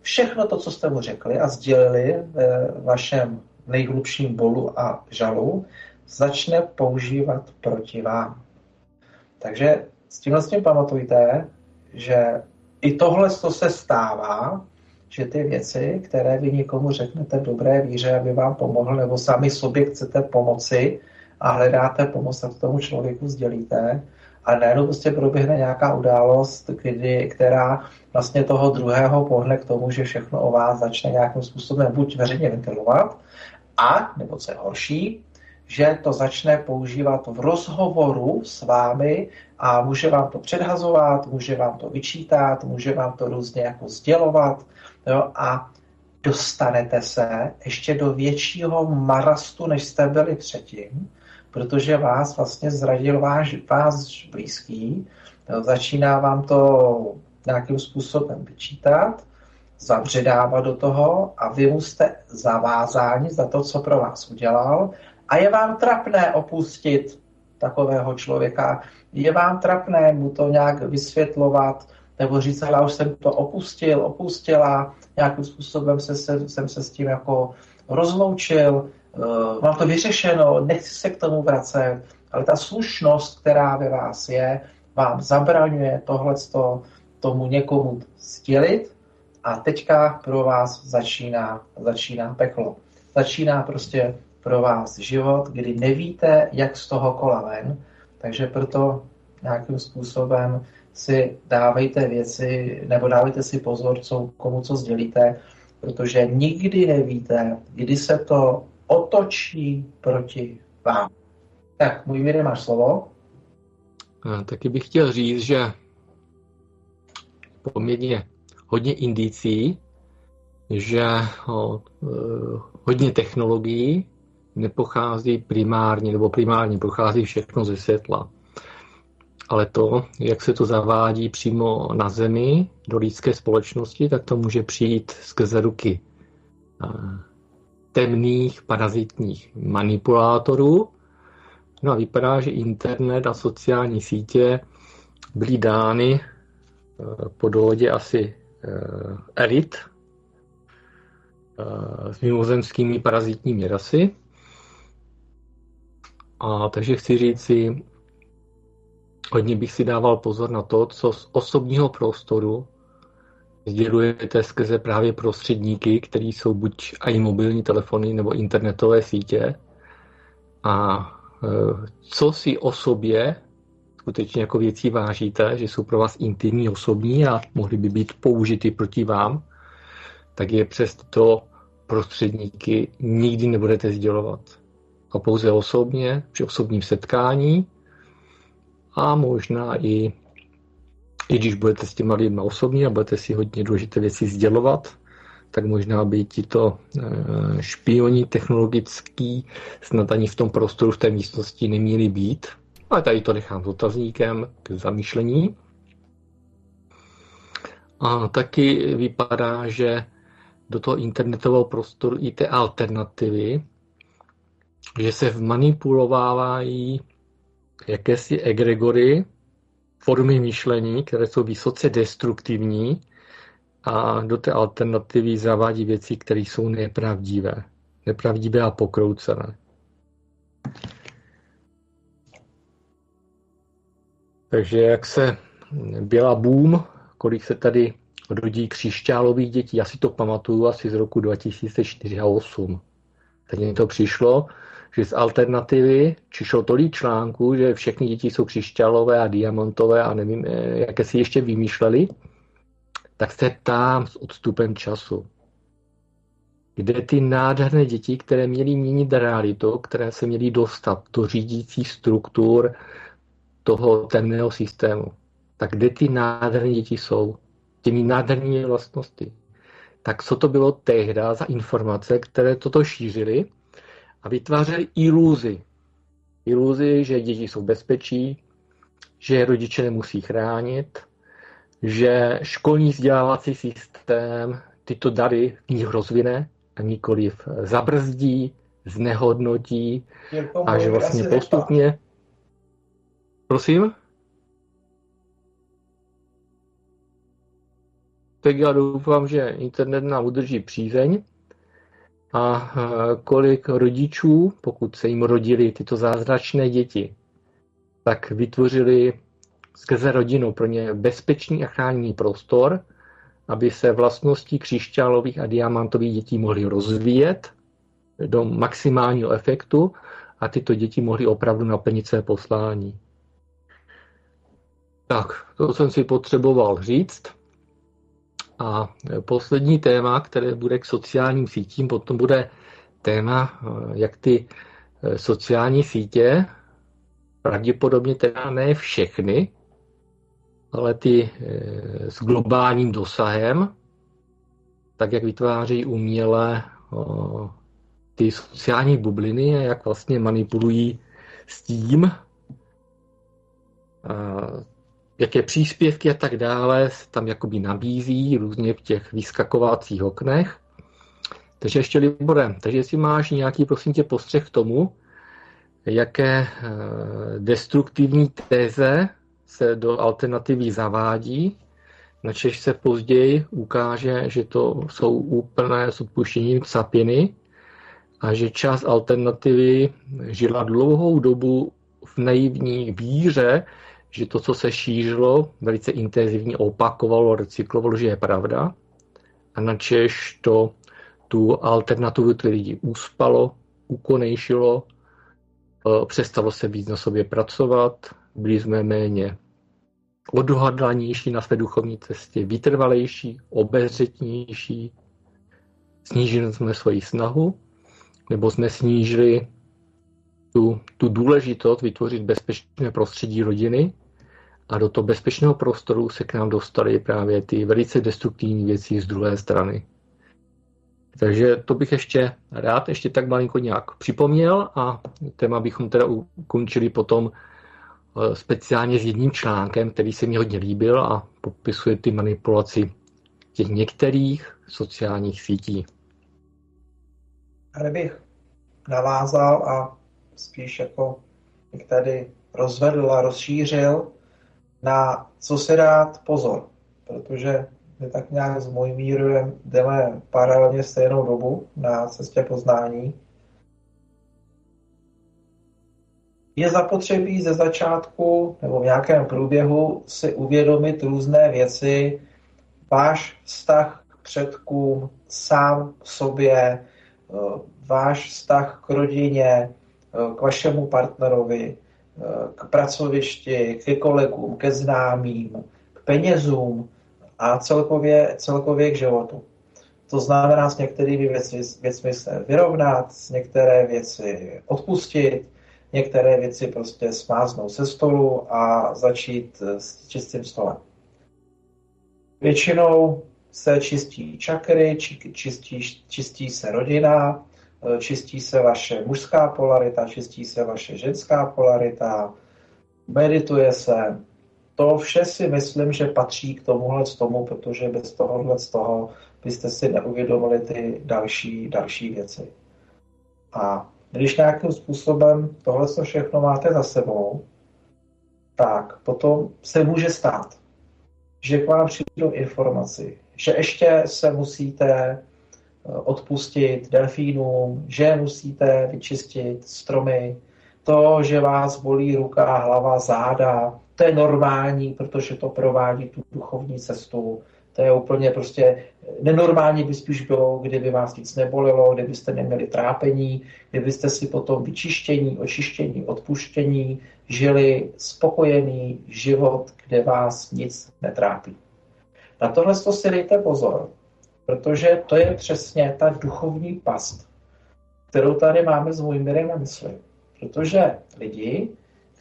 [SPEAKER 3] všechno to, co jste mu řekli a sdělili ve vašem nejhlubším bolu a žalu, začne používat proti vám. Takže s tím vlastně pamatujte, že i tohle to se stává, že ty věci, které vy někomu řeknete v dobré víře, aby vám pomohl, nebo sami sobě chcete pomoci a hledáte pomoc, tak tomu člověku sdělíte, a najednou prostě proběhne nějaká událost, kdy, která vlastně toho druhého pohne k tomu, že všechno o vás začne nějakým způsobem buď veřejně ventilovat, a, nebo co je horší, že to začne používat v rozhovoru s vámi a může vám to předhazovat, může vám to vyčítat, může vám to různě jako sdělovat jo, a dostanete se ještě do většího marastu, než jste byli předtím, protože vás vlastně zradil váš, vás blízký, začíná vám to nějakým způsobem vyčítat, zabředávat do toho a vy mu jste zavázáni za to, co pro vás udělal. A je vám trapné opustit takového člověka, je vám trapné mu to nějak vysvětlovat, nebo říct, ale už jsem to opustil, opustila, nějakým způsobem se, se, jsem se s tím jako rozloučil, uh, mám to vyřešeno, nechci se k tomu vracet, ale ta slušnost, která ve vás je, vám zabraňuje tohleto tomu někomu sdělit. A teďka pro vás začíná, začíná peklo. Začíná prostě pro vás život, kdy nevíte, jak z toho kola ven, takže proto nějakým způsobem si dávejte věci, nebo dávejte si pozor, co, komu co sdělíte, protože nikdy nevíte, kdy se to otočí proti vám. Tak, můj Míry, máš slovo.
[SPEAKER 2] A taky bych chtěl říct, že poměrně hodně indicí, že o, e, hodně technologií nepochází primárně, nebo primárně pochází všechno ze světla. Ale to, jak se to zavádí přímo na Zemi do lidské společnosti, tak to může přijít skrze ruky e, temných parazitních manipulátorů. No a vypadá, že internet a sociální sítě byly dány e, po dohodě asi elit s mimozemskými parazitními rasy. A takže chci říct si, hodně bych si dával pozor na to, co z osobního prostoru sdělujete skrze právě prostředníky, které jsou buď i mobilní telefony nebo internetové sítě. A e, co si o sobě skutečně jako věcí vážíte, že jsou pro vás intimní, osobní a mohly by být použity proti vám, tak je přes to prostředníky nikdy nebudete sdělovat a pouze osobně, při osobním setkání a možná i, i když budete s těma lidmi osobně a budete si hodně důležité věci sdělovat, tak možná by ti to eh, špioni technologický snad ani v tom prostoru, v té místnosti neměli být. Ale tady to nechám s otazníkem k zamýšlení. A taky vypadá, že do toho internetového prostoru i ty alternativy, že se vmanipulovávají jakési egregory, formy myšlení, které jsou vysoce destruktivní a do té alternativy zavádí věci, které jsou nepravdivé. Nepravdivé a pokroucené. Takže jak se byla boom, kolik se tady rodí křišťálových dětí, já si to pamatuju asi z roku 2004 a 2008. Teď mi to přišlo, že z alternativy přišlo tolik článků, že všechny děti jsou křišťálové a diamantové a nevím, eh, jaké si ještě vymýšleli, tak se ptám s odstupem času. Kde ty nádherné děti, které měly měnit realitu, které se měly dostat do řídících struktur toho temného systému, tak kde ty nádherné děti jsou? Těmi nádhernými vlastnosti. Tak co to bylo tehdy za informace, které toto šířily a vytvářely iluzi. Iluzi, že děti jsou bezpečí, že rodiče nemusí chránit, že školní vzdělávací systém tyto dary v nich rozvine a nikoliv zabrzdí, znehodnotí a že vlastně postupně... Prosím? Tak já doufám, že internet nám udrží přízeň a kolik rodičů, pokud se jim rodili tyto zázračné děti, tak vytvořili skrze rodinu pro ně bezpečný a chráněný prostor, aby se vlastnosti křišťálových a diamantových dětí mohly rozvíjet do maximálního efektu a tyto děti mohly opravdu naplnit své poslání. Tak, to jsem si potřeboval říct. A poslední téma, které bude k sociálním sítím, potom bude téma, jak ty eh, sociální sítě, pravděpodobně teda ne všechny, ale ty eh, s globálním dosahem, tak jak vytváří uměle ty sociální bubliny a jak vlastně manipulují s tím, jaké příspěvky a tak dále tam jakoby nabízí různě v těch vyskakovacích oknech. Takže ještě Libore, takže jestli máš nějaký, prosím tě, postřeh k tomu, jaké eh, destruktivní téze se do alternativy zavádí, načež se později ukáže, že to jsou úplné s odpuštěním sapiny a že část alternativy žila dlouhou dobu v naivní víře, že to, co se šířilo, velice intenzivně opakovalo, recyklovalo, že je pravda. A načež to tu alternativu ty lidi uspalo, ukonejšilo, eh, přestalo se víc na sobě pracovat, byli jsme méně odhodlanější na své duchovní cestě, vytrvalejší, obezřetnější, snížili jsme svoji snahu, nebo jsme snížili tu, tu důležitost vytvořit bezpečné prostředí rodiny a do toho bezpečného prostoru se k nám dostaly právě ty velice destruktivní věci z druhé strany. Takže to bych ještě rád ještě tak malinko nějak připomněl a téma bychom teda ukončili potom eh, speciálně s jedním článkem, který se mi hodně líbil a popisuje ty manipulaci těch některých sociálních sítí.
[SPEAKER 3] Ale bych navázal a spíš jako bych tady rozvedl a rozšířil na co se dát pozor, protože my tak nějak s mojí mírem jdeme paralelně stejnou dobu na cestě poznání. Je zapotřebí ze začátku nebo v nějakém průběhu si uvědomit různé věci, váš vztah k předkům, sám sobě, eh, váš vztah k rodině, eh, k vašemu partnerovi, k pracovišti, ke kolegům, ke známým, k penězům, a celkově, celkově k životu. To znamená s některými věci, věcmi se vyrovnat, s některé věci odpustit, některé věci prostě smáznout se stolu a začít s čistým stolem. Většinou se čistí čakry, čistí, čistí se rodina, čistí se vaše mužská polarita, čistí se vaše ženská polarita, medituje se, to vše si myslím, že patří k tomuhle z tomu, protože bez tohohle z toho byste si neuvědomili ty další, další věci. A když nějakým způsobem tohle všechno máte za sebou, tak potom se může stát, že k vám přijdou informaci, že ještě se musíte eh, odpustit delfínům, že musíte vyčistit stromy, to, že vás bolí ruka, hlava, záda, to je normální, protože to provádí tu duchovní cestu. To je úplně prostě nenormální by spíš bylo, kdyby vás nic nebolilo, kdybyste neměli trápení, kdybyste si potom vyčištění, očištění, odpuštění žili spokojený život, kde vás nic netrápí. Na tohle to si dejte pozor, protože to je přesně ta duchovní past, kterou tady máme s Vojmirem na mysli. Protože lidi,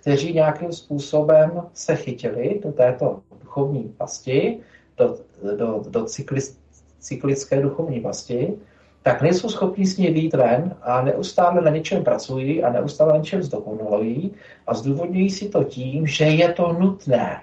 [SPEAKER 3] kteří nějakým způsobem se chytili do této duchovní pasti, do, do, do cyklické duchovní pasti, tak nejsou schopni s ní výjít ven a neustále na něčem pracují a neustále na něčem zdokonalují a zdůvodňují si to tím, že je to nutné.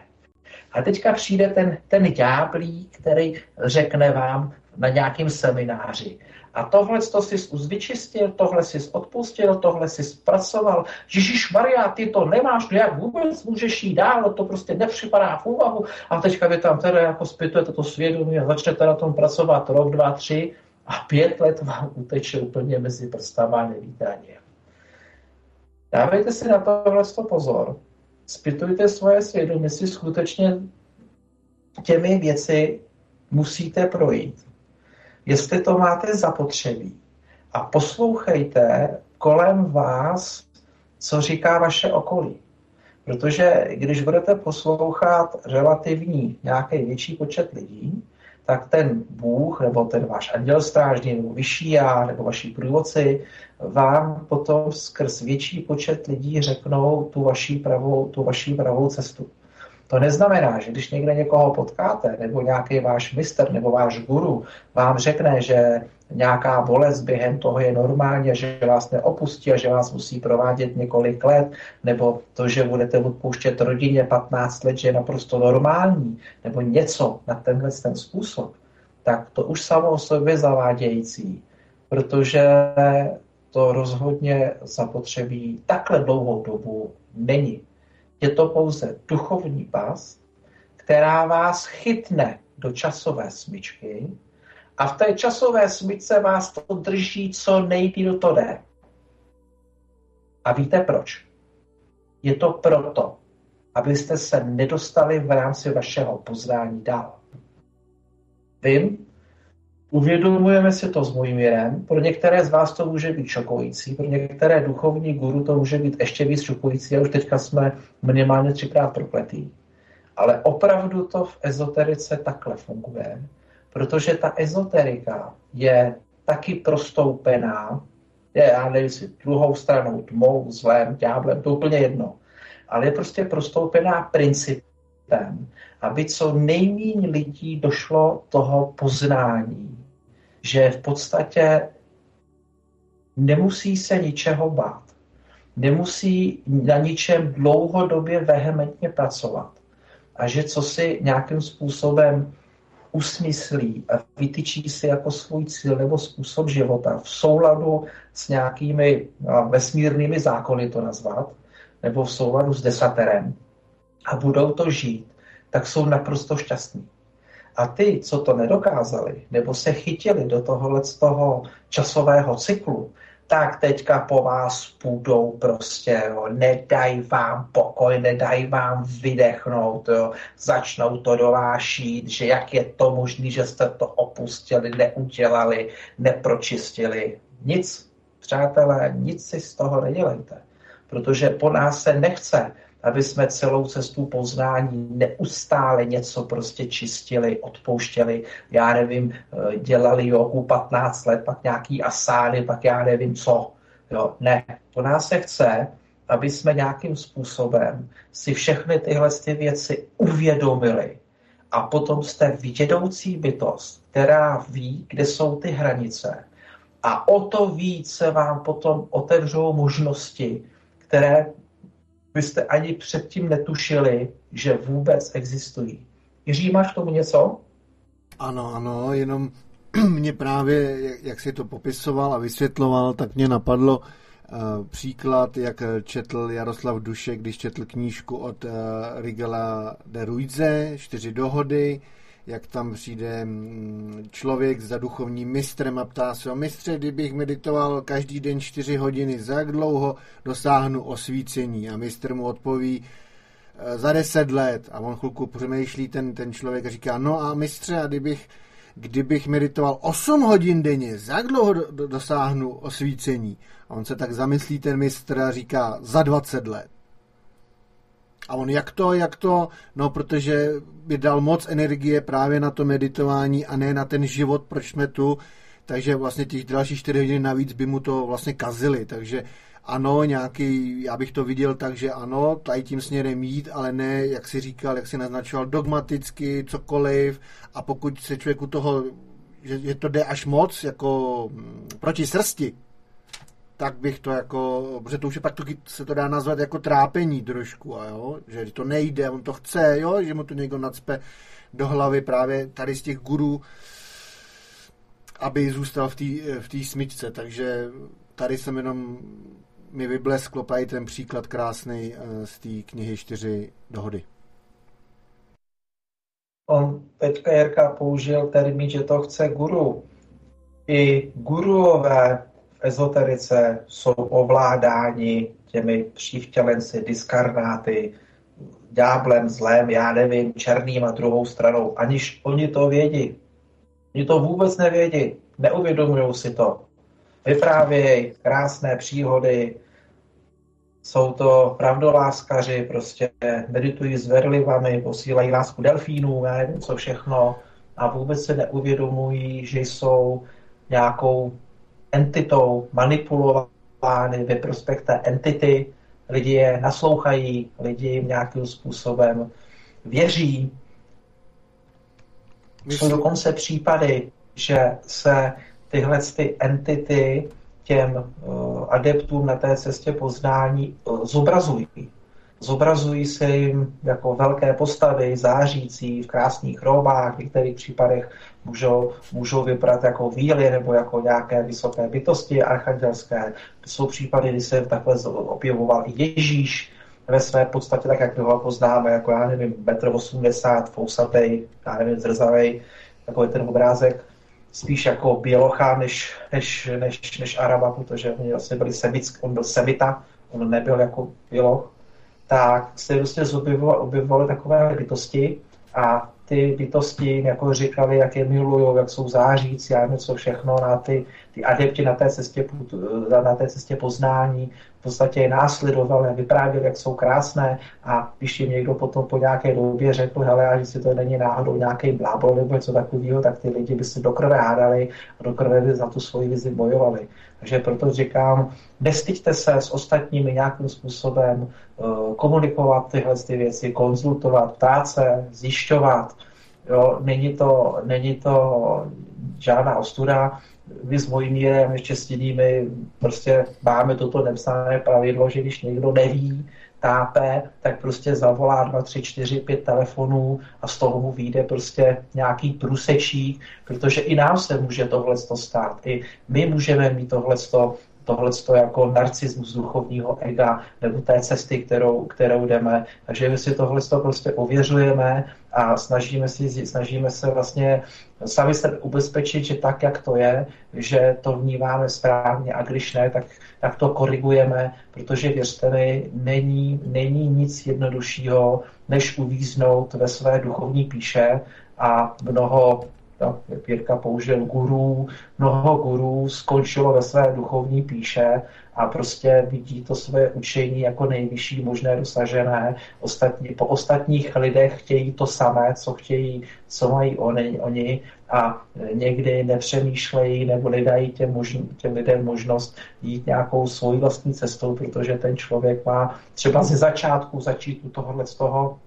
[SPEAKER 3] A teďka přijde ten, ten ďáblík, který řekne vám na nějakém semináři, a tohle to jsi vyčistil, tohle jsi odpustil, tohle jsi zpracoval. Ježíš Maria, ty to nemáš, no jak vůbec můžeš jít dál, no to prostě nepřipadá v úvahu. A teďka vy tam teda jako zpytujete to svědomí a začnete na tom pracovat rok, dva, tři a pět let vám uteče úplně mezi prstama nevíte. Dávejte si na tohle pozor. Spytujte svoje svědomí, jestli skutečně těmi věci musíte projít jestli to máte zapotřebí. A poslouchejte kolem vás, co říká vaše okolí. Protože když budete poslouchat relativní nějaký větší počet lidí, tak ten Bůh, nebo ten váš anděl strážný, nebo vyšší já, nebo vaši průvodci, vám potom skrz větší počet lidí řeknou tu vaší pravou, tu vaší pravou cestu. To neznamená, že když někde někoho potkáte, nebo nějaký váš mistr, nebo váš guru vám řekne, že nějaká bolest během toho je normálně, že vás neopustí a že vás musí provádět několik let, nebo to, že budete odpouštět rodině 15 let, že je naprosto normální, nebo něco na tenhle ten způsob, tak to už samo o sobě zavádějící, protože to rozhodně zapotřebí takhle dlouhou dobu není. Je to pouze duchovní past, která vás chytne do časové smyčky a v té časové smyčce vás to drží co nejdýl to jde. A víte proč? Je to proto, abyste se nedostali v rámci vašeho poznání dál. Vím, uvědomujeme si to s Mojmírem, pro některé z vás to může být šokující, pro některé duchovní guru to může být ještě víc šokující a už teďka jsme minimálně třikrát prokletý. Ale opravdu to v ezoterice takhle funguje, protože ta ezoterika je taky prostoupená, je, já nevím, si druhou stranou, tmou, zlem, ďáblem, to úplně jedno. Ale je prostě prostoupená principem, aby co nejméně lidí došlo toho poznání, že v podstatě nemusí se ničeho bát. Nemusí na ničem dlouhodobě vehementně pracovat. A že co si nějakým způsobem usmyslí a vytyčí si jako svůj cíl nebo způsob života v souladu s nějakými vesmírnými zákony to nazvat, nebo v souladu s desaterem a budou to žít, tak jsou naprosto šťastní. A ty, co to nedokázali, nebo se chytili do tohohle z toho časového cyklu, tak teďka po vás půjdou prostě, jo, nedají vám pokoj, nedají vám vydechnout, jo, začnou to do vás šít, že jak je to možné, že jste to opustili, neudělali, nepročistili. Nic, přátelé, nic si z toho nedělejte, protože po nás se nechce, aby jsme celou cestu poznání neustále něco prostě čistili, odpouštěli, já nevím, eh, dělali jogu 15 let, pak nějaký asány, pak já nevím co. Jo, ne, po nás se chce, aby jsme nějakým způsobem si všechny tyhle ty věci uvědomili. A potom jste vědoucí bytost, která ví, kde jsou ty hranice. A o to více vám potom otevřou možnosti, které byste ani předtím netušili, že vůbec existují. Jiří, máš k tomu něco?
[SPEAKER 1] Ano, ano, jenom mě právě, jak, jak si to popisoval a vysvětloval, tak mě napadlo uh, příklad, jak četl Jaroslav Duše, když četl knížku od uh, Rigela de Ruize, Čtyři dohody, jak tam přijde mm, člověk za duchovním mistrem a ptá se o mistře, kdybych meditoval každý den čtyři hodiny, za jak dlouho dosáhnu osvícení? A mistr mu odpoví, e, za deset let. A on chvilku přemýšlí ten, ten člověk a říká, no a mistře, a kdybych, kdybych meditoval 8 hodin denně, za jak dlouho do, dosáhnu osvícení? A on se tak zamyslí ten mistr a říká, za 20 let. A on, jak to, jak to? No, protože by dal moc energie právě na to meditování a ne na ten život, proč jsme tu. Takže vlastně těch další čtyři hodiny navíc by mu to vlastně kazili. Takže ano, nějaký, já bych to viděl tak, že ano, tady tím směrem jít, ale ne, jak si říkal, jak si naznačoval, dogmaticky, cokoliv. A pokud se člověku toho, že, že to jde až moc, jako mm, proti srsti, tak bych to jako, protože to už je pak to, se to dá nazvat jako trápení trošku, a jo, že to nejde, on to chce, jo, že mu to někdo nacpe do hlavy právě tady z těch gurů, aby zůstal v té v smyčce, takže tady jsem jenom mi vyblesklo právě ten příklad krásný eh, z té knihy Čtyři dohody.
[SPEAKER 3] On teďka Jirka použil termín, že to chce guru. I guruové ezoterice jsou ovládáni těmi přívtělenci, diskarnáty, ďáblem, zlem, já nevím, černým a druhou stranou, aniž oni to vědí. Oni to vůbec nevědí, neuvědomují si to. Vyprávějí krásné příhody, jsou to pravdoláskaři, prostě meditují s verlivami, posílají lásku delfínů, já nevím co všechno, a vůbec se neuvědomují, že jsou nějakou entitou manipulovány ve prospekt té entity, lidi je naslouchají, lidi jim nějakým způsobem věří. Jsou dokonce případy, že se tyhle ty entity těm uh, adeptům na té cestě poznání uh, zobrazují. Zobrazují se jim jako velké postavy, zářící v krásných robách, v některých případech můžou, můžou vypadat jako víly nebo jako nějaké vysoké bytosti archangelské. Jsou případy, kdy se takhle objevoval i Ježíš, ve své podstatě tak, jak ho poznáme, jako já nevím, 1,80 m, fousatej, já nevím, zrzavej, takový ten obrázek, spíš jako bělocha než, než, než, než Araba, protože oni vlastně byli semick, on byl semita, on nebyl jako běloch, tak se prostě objevovaly, takové bytosti a ty bytosti jako říkali, jak je milují, jak jsou zářící a něco všechno na ty, ty adepti na té, cestě, na té cestě poznání v podstatě je následovali a vyprávěli, jak jsou krásné a když jim někdo potom po nějaké době řekl, hele, a si to není náhodou nějaký blábol nebo něco takového, tak ty lidi by si do krve hádali a do krve by za tu svoji vizi bojovali. Takže proto říkám, nestyďte se s ostatními nějakým způsobem uh, komunikovat tyhle ty věci, konzultovat, ptát se, zjišťovat. Jo, není, to, není to žádná ostuda. Vy s mírem ještě s jinými prostě máme toto nepsané pravidlo, že když někdo neví, tápe, tak prostě zavolá 2, 3, 4, 5 telefonů a z toho mu vyjde prostě nějaký průsečík, protože i nám se může tohle stát. I my můžeme mít tohle tohle jako narcismus duchovního ega nebo té cesty, kterou, kterou jdeme. Takže my si tohle prostě ověřujeme a snažíme, si, snažíme se vlastně sami se ubezpečit, že tak, jak to je, že to vnímáme správně a když ne, tak, tak to korigujeme, protože věřte mi, není, není nic jednoduššího, než uvíznout ve své duchovní píše a mnoho no, Pěrka použil gurů, mnoho gurů skončilo ve své duchovní píše a prostě vidí to své učení jako nejvyšší možné dosažené. Ostatní, po ostatních lidech chtějí to samé, co chtějí, co mají oni, oni a někdy nepřemýšlejí nebo nedají těm, možn, těm lidem možnost jít nějakou svojí vlastní cestou, protože ten člověk má třeba ze začátku začít u tohohle z toho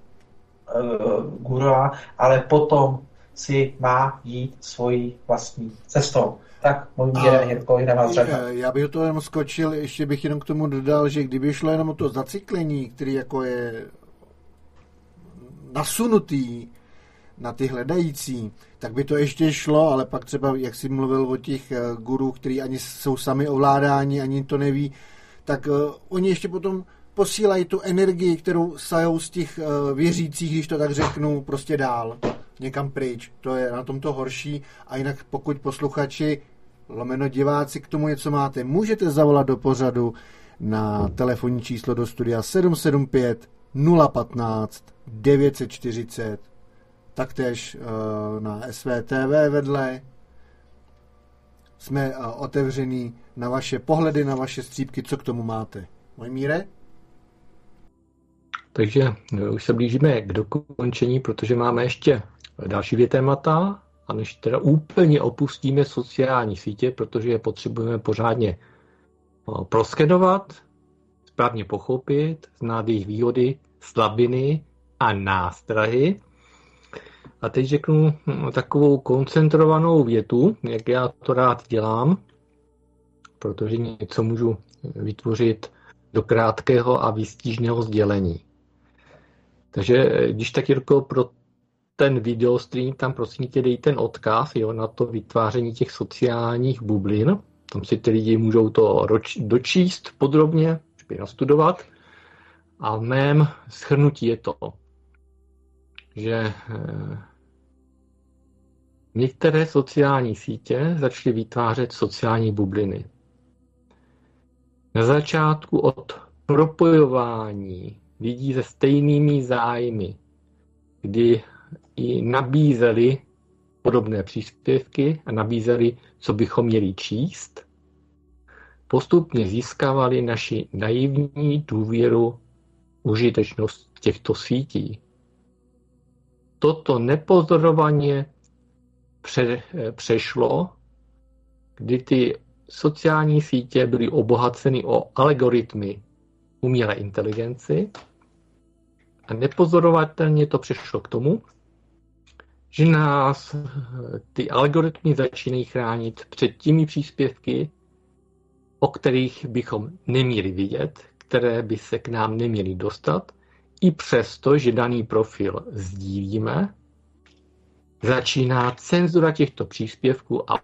[SPEAKER 3] uh, gura, ale potom si má jít svojí vlastní cestou. Tak, můj míře, Jirko, jdem vás
[SPEAKER 1] Já bych to jenom skočil, ještě bych jenom k tomu dodal, že kdyby šlo jenom o to zacyklení, který jako je nasunutý na ty hledající, tak by to ještě šlo, ale pak třeba, jak jsi mluvil o těch eh, gurů, který ani jsou sami ovládáni, ani to neví, tak uh, oni ještě potom posílají tu energii, kterou sajou z těch uh, věřících, když to tak řeknu, prostě dál někam pryč. To je na tom to horší. A jinak pokud posluchači, lomeno diváci k tomu něco máte, můžete zavolat do pořadu na telefonní číslo do studia 775 015 940 taktéž uh, na SVTV vedle. Jsme uh, otevření na vaše pohledy, na vaše střípky, co k tomu máte. míre?
[SPEAKER 2] Takže eh, už se blížíme k dokončení, protože máme ještě další dvě témata, a než teda úplně opustíme sociální sítě, protože je potřebujeme pořádně proskedovat, správně pochopit, znát jejich výhody, slabiny a nástrahy. A teď řeknu hm, takovou koncentrovanou větu, jak já to rád dělám, protože něco můžu vytvořit do krátkého a výstižného sdělení. Takže když tak, Jirko, pro ten videostream, tam prosím tě dej ten odkaz jo, na to vytváření těch sociálních bublin. Tam si ty lidi můžou to roč, dočíst podrobně, nastudovat. A v mém schrnutí je to, že eh, některé sociální sítě začaly vytvářet sociální bubliny. Na začátku od propojování lidí se stejnými zájmy, kdy i nabízeli podobné příspěvky a nabízeli, co bychom měli číst, postupně získávali naši naivní důvěru užitečnost těchto sítí. Toto nepozorovaně pře, přešlo, kdy ty sociální sítě byly obohaceny o algoritmy umělé inteligenci a nepozorovatelně to přešlo k tomu, že nás eh, ty algoritmy začínají chránit před těmi příspěvky, o kterých bychom neměli vidět, které by se k nám neměly dostat, i přesto, že daný profil sdílíme, začíná cenzura těchto příspěvků a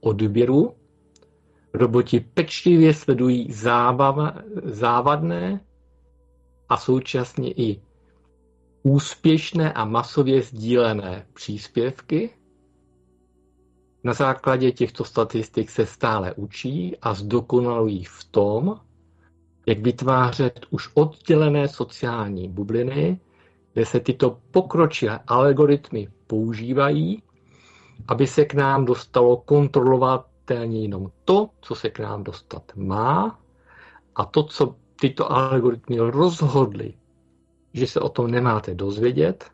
[SPEAKER 2] odběrů. Roboti pečlivě sledují zábav, závadné a současně i úspěšné a masově sdílené příspěvky. Na základě těchto statistik se stále učí a zdokonalují v tom, jak vytvářet už oddělené sociální bubliny, kde se tyto pokročilé algoritmy používají, aby se k nám dostalo kontrolovatelně jenom to, co se k nám dostat má a to, co tyto algoritmy rozhodly, že se o tom nemáte dozvědět,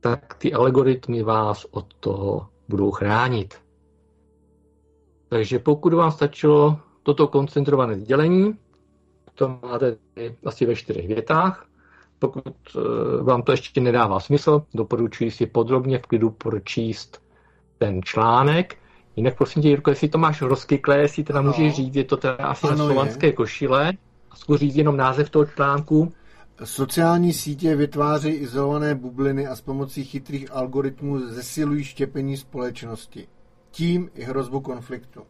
[SPEAKER 2] tak ty algoritmy vás od toho budou chránit. Takže pokud vám stačilo toto koncentrované sdělení, to máte asi ve čtyřech větách. Pokud eh, vám to ještě nedává smysl, doporučuji si podrobně v klidu pročíst ten článek. Jinak prosím tě, Jirko, jestli to máš rozkyklé, jestli teda ano. můžeš říct, je to teda asi ano, na slovanské je. košile. A zkus říct jenom název toho článku.
[SPEAKER 1] Sociální sítě vytváří izolované bubliny a s pomocí chytrých algoritmů zesilují štěpení společnosti. Tím i hrozbu konfliktu.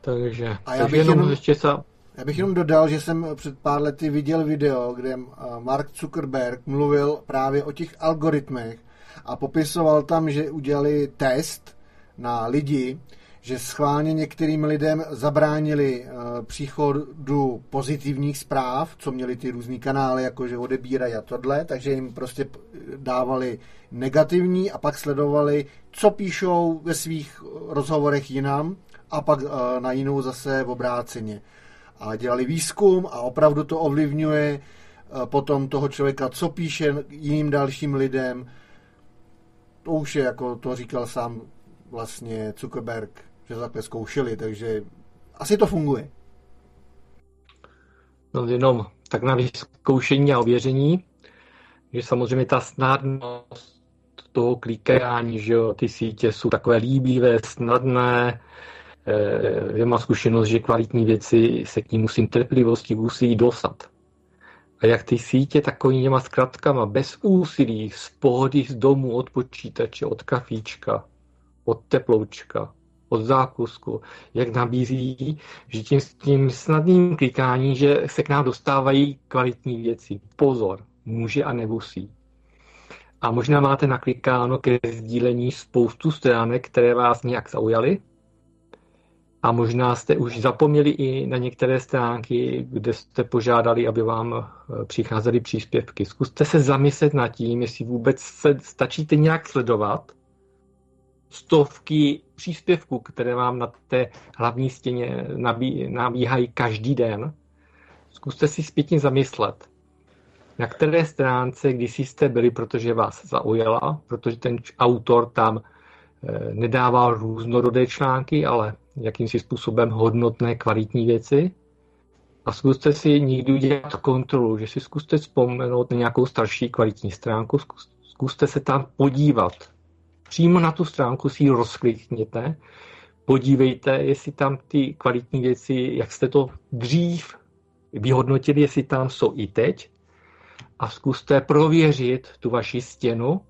[SPEAKER 2] Takže,
[SPEAKER 1] a já bych
[SPEAKER 2] jenom, jenom ještě se...
[SPEAKER 1] Já bych jenom dodal, že jsem před pár lety viděl video, kde eh, Mark Zuckerberg mluvil právě o těch algoritmech a popisoval tam, že udělali test na lidi, že schválně některým lidem zabránili uh, příchodu pozitivních zpráv, co měli ty různý kanály, jakože odebírají a tohle, takže jim prostě dávali negativní a pak sledovali, co píšou ve svých rozhovorech jinam a pak uh, na jinou zase v obráceně. A dělali výzkum a opravdu to ovlivňuje uh, potom toho člověka, co píše jiným dalším lidem. To už je, jako to říkal sám vlastně Zuckerberg, že takhle zkoušeli, takže asi to funguje.
[SPEAKER 2] No jenom tak na vyzkoušení a ověření, že samozřejmě ta snadnost toho klikání, že jo, ty sítě jsou takové líbivé, snadné, e, já mám zkušenost, že kvalitní věci se k ní musím trpělivosti musí dosat. A jak ty sítě takovýma zkratkama, bez úsilí, z pohody z domu, od počítače, od kafíčka, od teploučka, od zákusku, jak nabízí, že tím, tím snadným klikání, že se k nám dostávají kvalitní věci. Pozor, může a nemusí. A možná máte naklikáno ke sdílení spoustu stránek, které vás nějak zaujaly. A možná jste už zapomněli i na některé stránky, kde jste požádali, aby vám eh, přicházely příspěvky. Zkuste se zamyslet nad tím, jestli vůbec se stačíte nějak sledovat stovky příspěvků, které vám na té hlavní stěně nabí, nabíhají každý den, zkuste si zpětně zamyslet, na které stránce když jste byli, protože vás zaujala, protože ten autor tam eh, nedával různorodé články, ale jakýmsi způsobem hodnotné, kvalitní věci. A zkuste si někdy udělat kontrolu, že si zkuste vzpomenout na nějakou starší kvalitní stránku, zkuste se tam podívat, přímo na tu stránku si ji rozklikněte, podívejte, jestli tam ty kvalitní věci, jak jste to dřív vyhodnotili, jestli tam jsou i teď a zkuste prověřit tu vaši stěnu,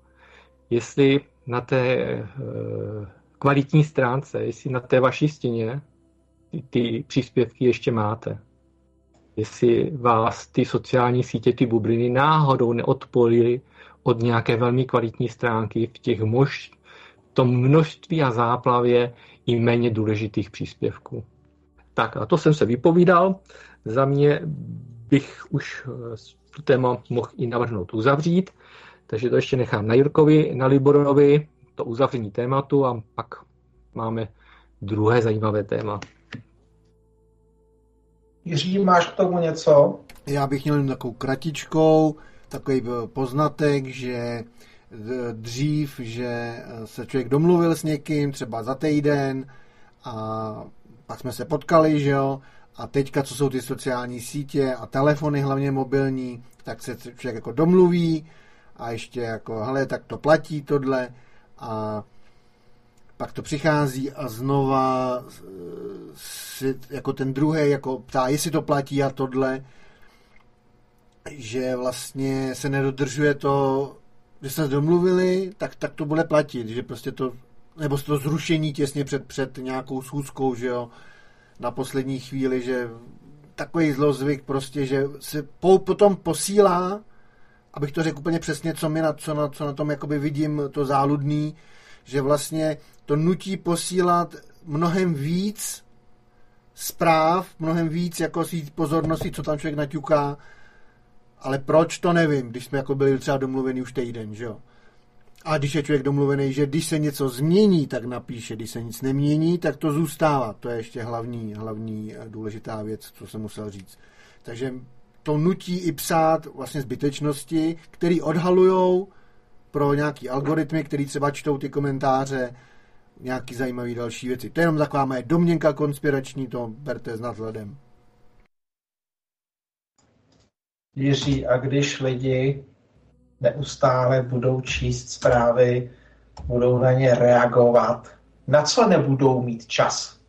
[SPEAKER 2] jestli na té e, kvalitní stránce, jestli na té vaší stěně ty, ty příspěvky ještě máte. Jestli vás ty sociální sítě, ty bubliny náhodou neodpolily od nějaké velmi kvalitní stránky v těch mož, tom množství a záplavě i méně důležitých příspěvků. Tak a to jsem se vypovídal. Za mě bych už eh, tu téma mohl i navrhnout uzavřít, takže to ještě nechám na Jirkovi, na Liborovi, to uzavření tématu a pak máme druhé zajímavé téma.
[SPEAKER 3] Jiří, máš k tomu něco?
[SPEAKER 1] Já bych měl takovou kratičkou, takový poznatek, že dřív, že se člověk domluvil s někým, třeba za týden, a pak jsme se potkali, že jo, a teďka, co jsou ty sociální sítě a telefony, hlavně mobilní, tak se člověk jako domluví a ještě jako, hele, tak to platí tohle. A pak to přichází a znova si, jako ten druhý jako ptá, jestli to platí a tohle že vlastně se nedodržuje to, že se domluvili, tak, tak to bude platit, že prostě to, nebo to zrušení těsně před, před nějakou schůzkou, že jo, na poslední chvíli, že takový zlozvyk prostě, že se po, potom posílá, abych to řekl úplně přesně, co, mi na, co, na, co na tom jakoby vidím, to záludný, že vlastně to nutí posílat mnohem víc zpráv, mnohem víc jako si pozornosti, co tam člověk naťuká, ale proč, to nevím, když jsme jako byli třeba domluveni už týden, že jo. A když je člověk domluvený, že když se něco změní, tak napíše, když se nic nemění, tak to zůstává. To je ještě hlavní, hlavní eh, důležitá věc, co jsem musel říct. Takže to nutí i psát vlastně zbytečnosti, které odhalujou pro nějaký algoritmy, který třeba čtou ty komentáře, nějaký zajímavý další věci. To je jenom taková moje domněnka konspirační, to berte s nadhledem.
[SPEAKER 3] Jiří, a když lidi neustále budou číst zprávy, budou na ně reagovat, na co nebudou mít čas?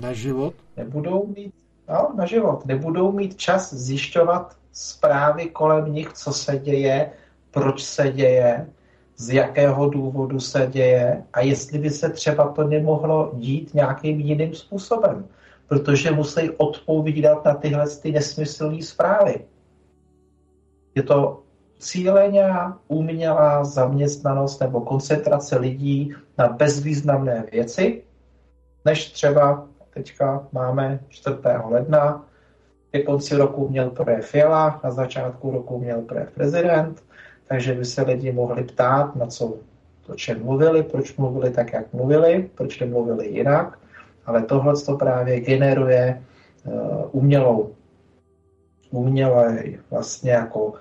[SPEAKER 1] Na život?
[SPEAKER 3] Nebudou mít, no, na život. Nebudou mít čas zjišťovat zprávy kolem nich, co se děje, proč se děje, z jakého důvodu se děje a jestli by se třeba to nemohlo dít nějakým jiným způsobem protože musí odpovídat na tyhle ty nesmyslné zprávy. Je to cíleně umělá zaměstnanost nebo koncentrace lidí na bezvýznamné věci, než třeba teďka máme 4. ledna, ke konci roku měl projev Fiala, na začátku roku měl projev prezident, takže by se lidi mohli ptát, na co o čem mluvili, proč mluvili tak, jak mluvili, proč nemluvili jinak ale tohle to právě generuje uh, umělou, umělé vlastně jako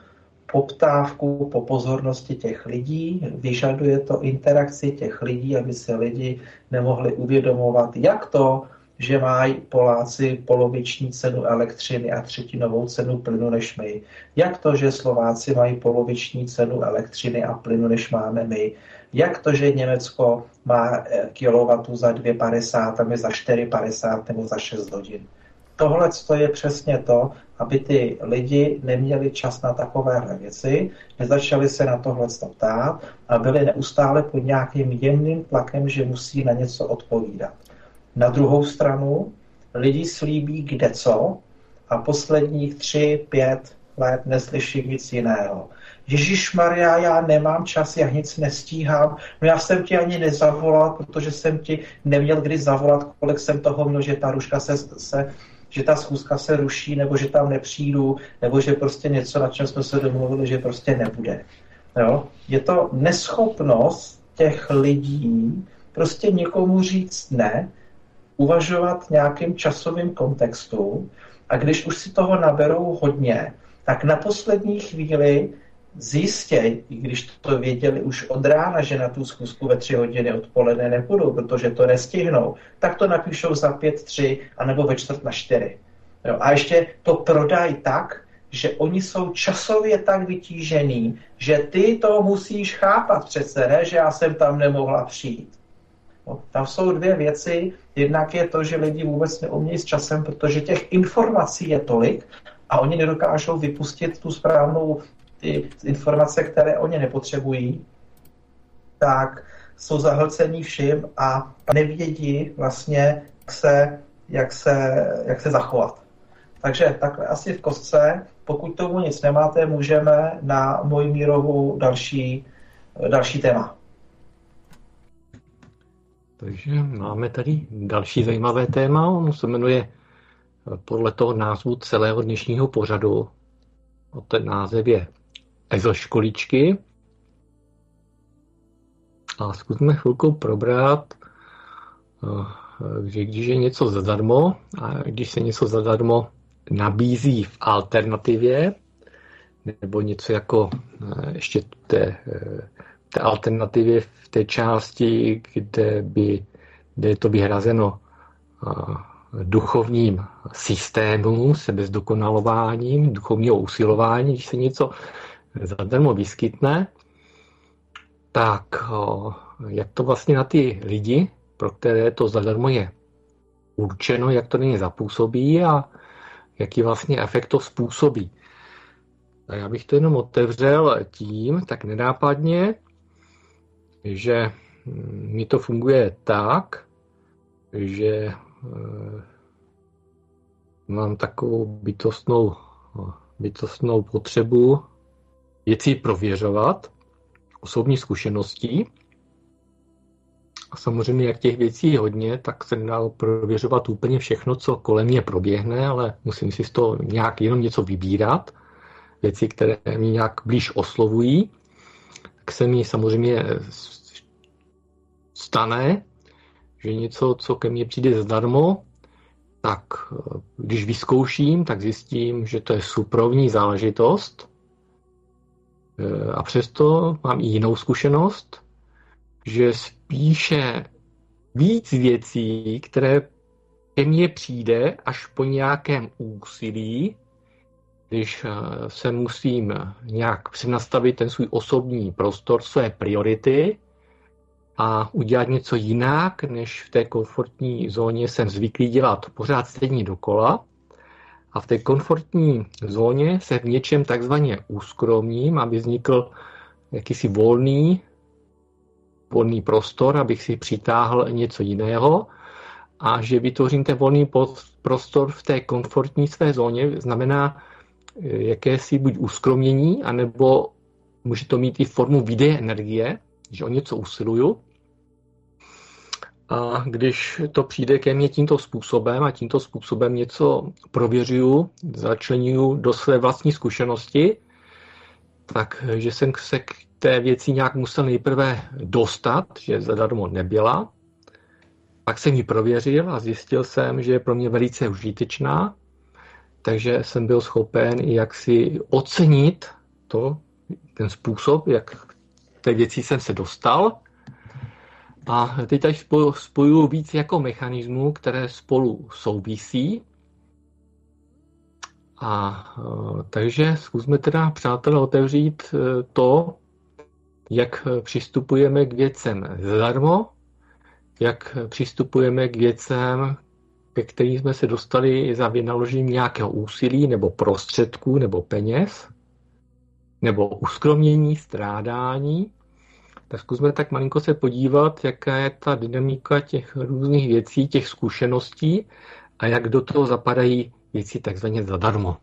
[SPEAKER 3] poptávku po pozornosti těch lidí, vyžaduje to interakci těch lidí, aby se lidi nemohli uvědomovat, jak to, že mají Poláci poloviční cenu elektřiny a třetinovou cenu plynu než my. Jak to, že Slováci mají poloviční cenu elektřiny a plynu než máme my. Jak to, že Německo má eh, kilowattu za 2,50 a my za 4,50 nebo za 6 hodin. Tohle je přesně to, aby ty lidi neměli čas na takovéhle věci, nezačali se na tohle ptát a byli neustále pod nějakým jemným tlakem, že musí na něco odpovídat. Na druhou stranu lidi slíbí kde co a posledních tři, pět let neslyší nic jiného. Ježíš Maria, já nemám čas, já nic nestíhám. No já jsem ti ani nezavolal, protože jsem ti neměl kdy zavolat, kolik jsem toho měl, že ta ruška se, se že ta schůzka se ruší, nebo že tam nepřijdu, nebo že prostě něco, na čem jsme se domluvili, že prostě nebude. Jo? Je to neschopnost těch lidí prostě někomu říct ne, uvažovat nějakým časovým kontextu a když už si toho naberou hodně, tak na poslední chvíli zjistěj, i když to věděli už od rána, že na tu zkusku ve tři hodiny odpoledne nebudou, protože to nestihnou, tak to napíšou za pět, tři, anebo ve čtvrt na čtyři. Jo, a ještě to prodají tak, že oni jsou časově tak vytížený, že ty to musíš chápat přece, ne, že já jsem tam nemohla přijít. No, tam jsou dvě věci. Jednak je to, že lidi vůbec neumějí s časem, protože těch informací je tolik a oni nedokážou vypustit tu správnou ty informace, které oni nepotřebují, tak jsou zahlcení vším a nevědí vlastně, jak se, jak se, jak se zachovat. Takže takhle asi v kostce. Pokud tomu nic nemáte, můžeme na moji mírovou další, další téma.
[SPEAKER 2] Takže máme tady další zajímavé téma. On se jmenuje podle toho názvu celého dnešního pořadu. Ten název je EZO školičky. A zkusme chvilku probrat, eh, že když je něco zadarmo a když se něco zadarmo nabízí v alternativě, nebo něco jako eh, ještě té, eh, té alternativě v té části, kde, by, kde je to vyhrazeno duchovním systému, sebezdokonalováním, duchovního usilování, když se něco zadarmo vyskytne, tak jak to vlastně na ty lidi, pro které to zadarmo je určeno, jak to nyní zapůsobí a jaký vlastně efekt to způsobí. A já bych to jenom otevřel tím, tak nenápadně, že mi to funguje tak, že mám takovou bytostnou, bytostnou potřebu věci prověřovat, osobní zkušeností. A samozřejmě, jak těch věcí je hodně, tak se nedá prověřovat úplně všechno, co kolem mě proběhne, ale musím si z toho nějak jenom něco vybírat. Věci, které mě nějak blíž oslovují, tak se mi samozřejmě stane, že něco, co ke mně přijde zdarmo, tak když vyzkouším, tak zjistím, že to je suprovní záležitost. A přesto mám i jinou zkušenost, že spíše víc věcí, které ke mně přijde až po nějakém úsilí, když se musím nějak přenastavit ten svůj osobní prostor, své priority, a udělat něco jinak, než v té komfortní zóně jsem zvyklý dělat pořád stejně dokola. A v té komfortní zóně se v něčem takzvaně uskromním, aby vznikl jakýsi volný, volný prostor, abych si přitáhl něco jiného. A že vytvořím ten volný prostor v té komfortní své zóně, znamená eh, jakési buď uskromnění, anebo může to mít i formu výdeje energie, že o něco usiluju. A když to přijde ke mně tímto způsobem a tímto způsobem něco prověřuju, začlenuju do své vlastní zkušenosti, tak že jsem se k té věci nějak musel nejprve dostat, že zadarmo nebyla. Pak jsem ji prověřil a zjistil jsem, že je pro mě velice užitečná, takže jsem byl schopen jak si ocenit to, ten způsob, jak té věci jsem se dostal. A teď tady spojuju víc jako mechanismů, které spolu souvisí. A e, takže zkusme teda, přátelé, otevřít e, to, jak přistupujeme k věcem zadarmo, jak přistupujeme k věcem, ke kterým jsme se dostali za vynaložení nějakého úsilí nebo prostředků nebo peněz nebo uskromnění, strádání, tak zkusme tak malinko se podívat, jaká je ta dynamika těch různých věcí, těch zkušeností a jak do toho zapadají věci takzvaně zadarmo.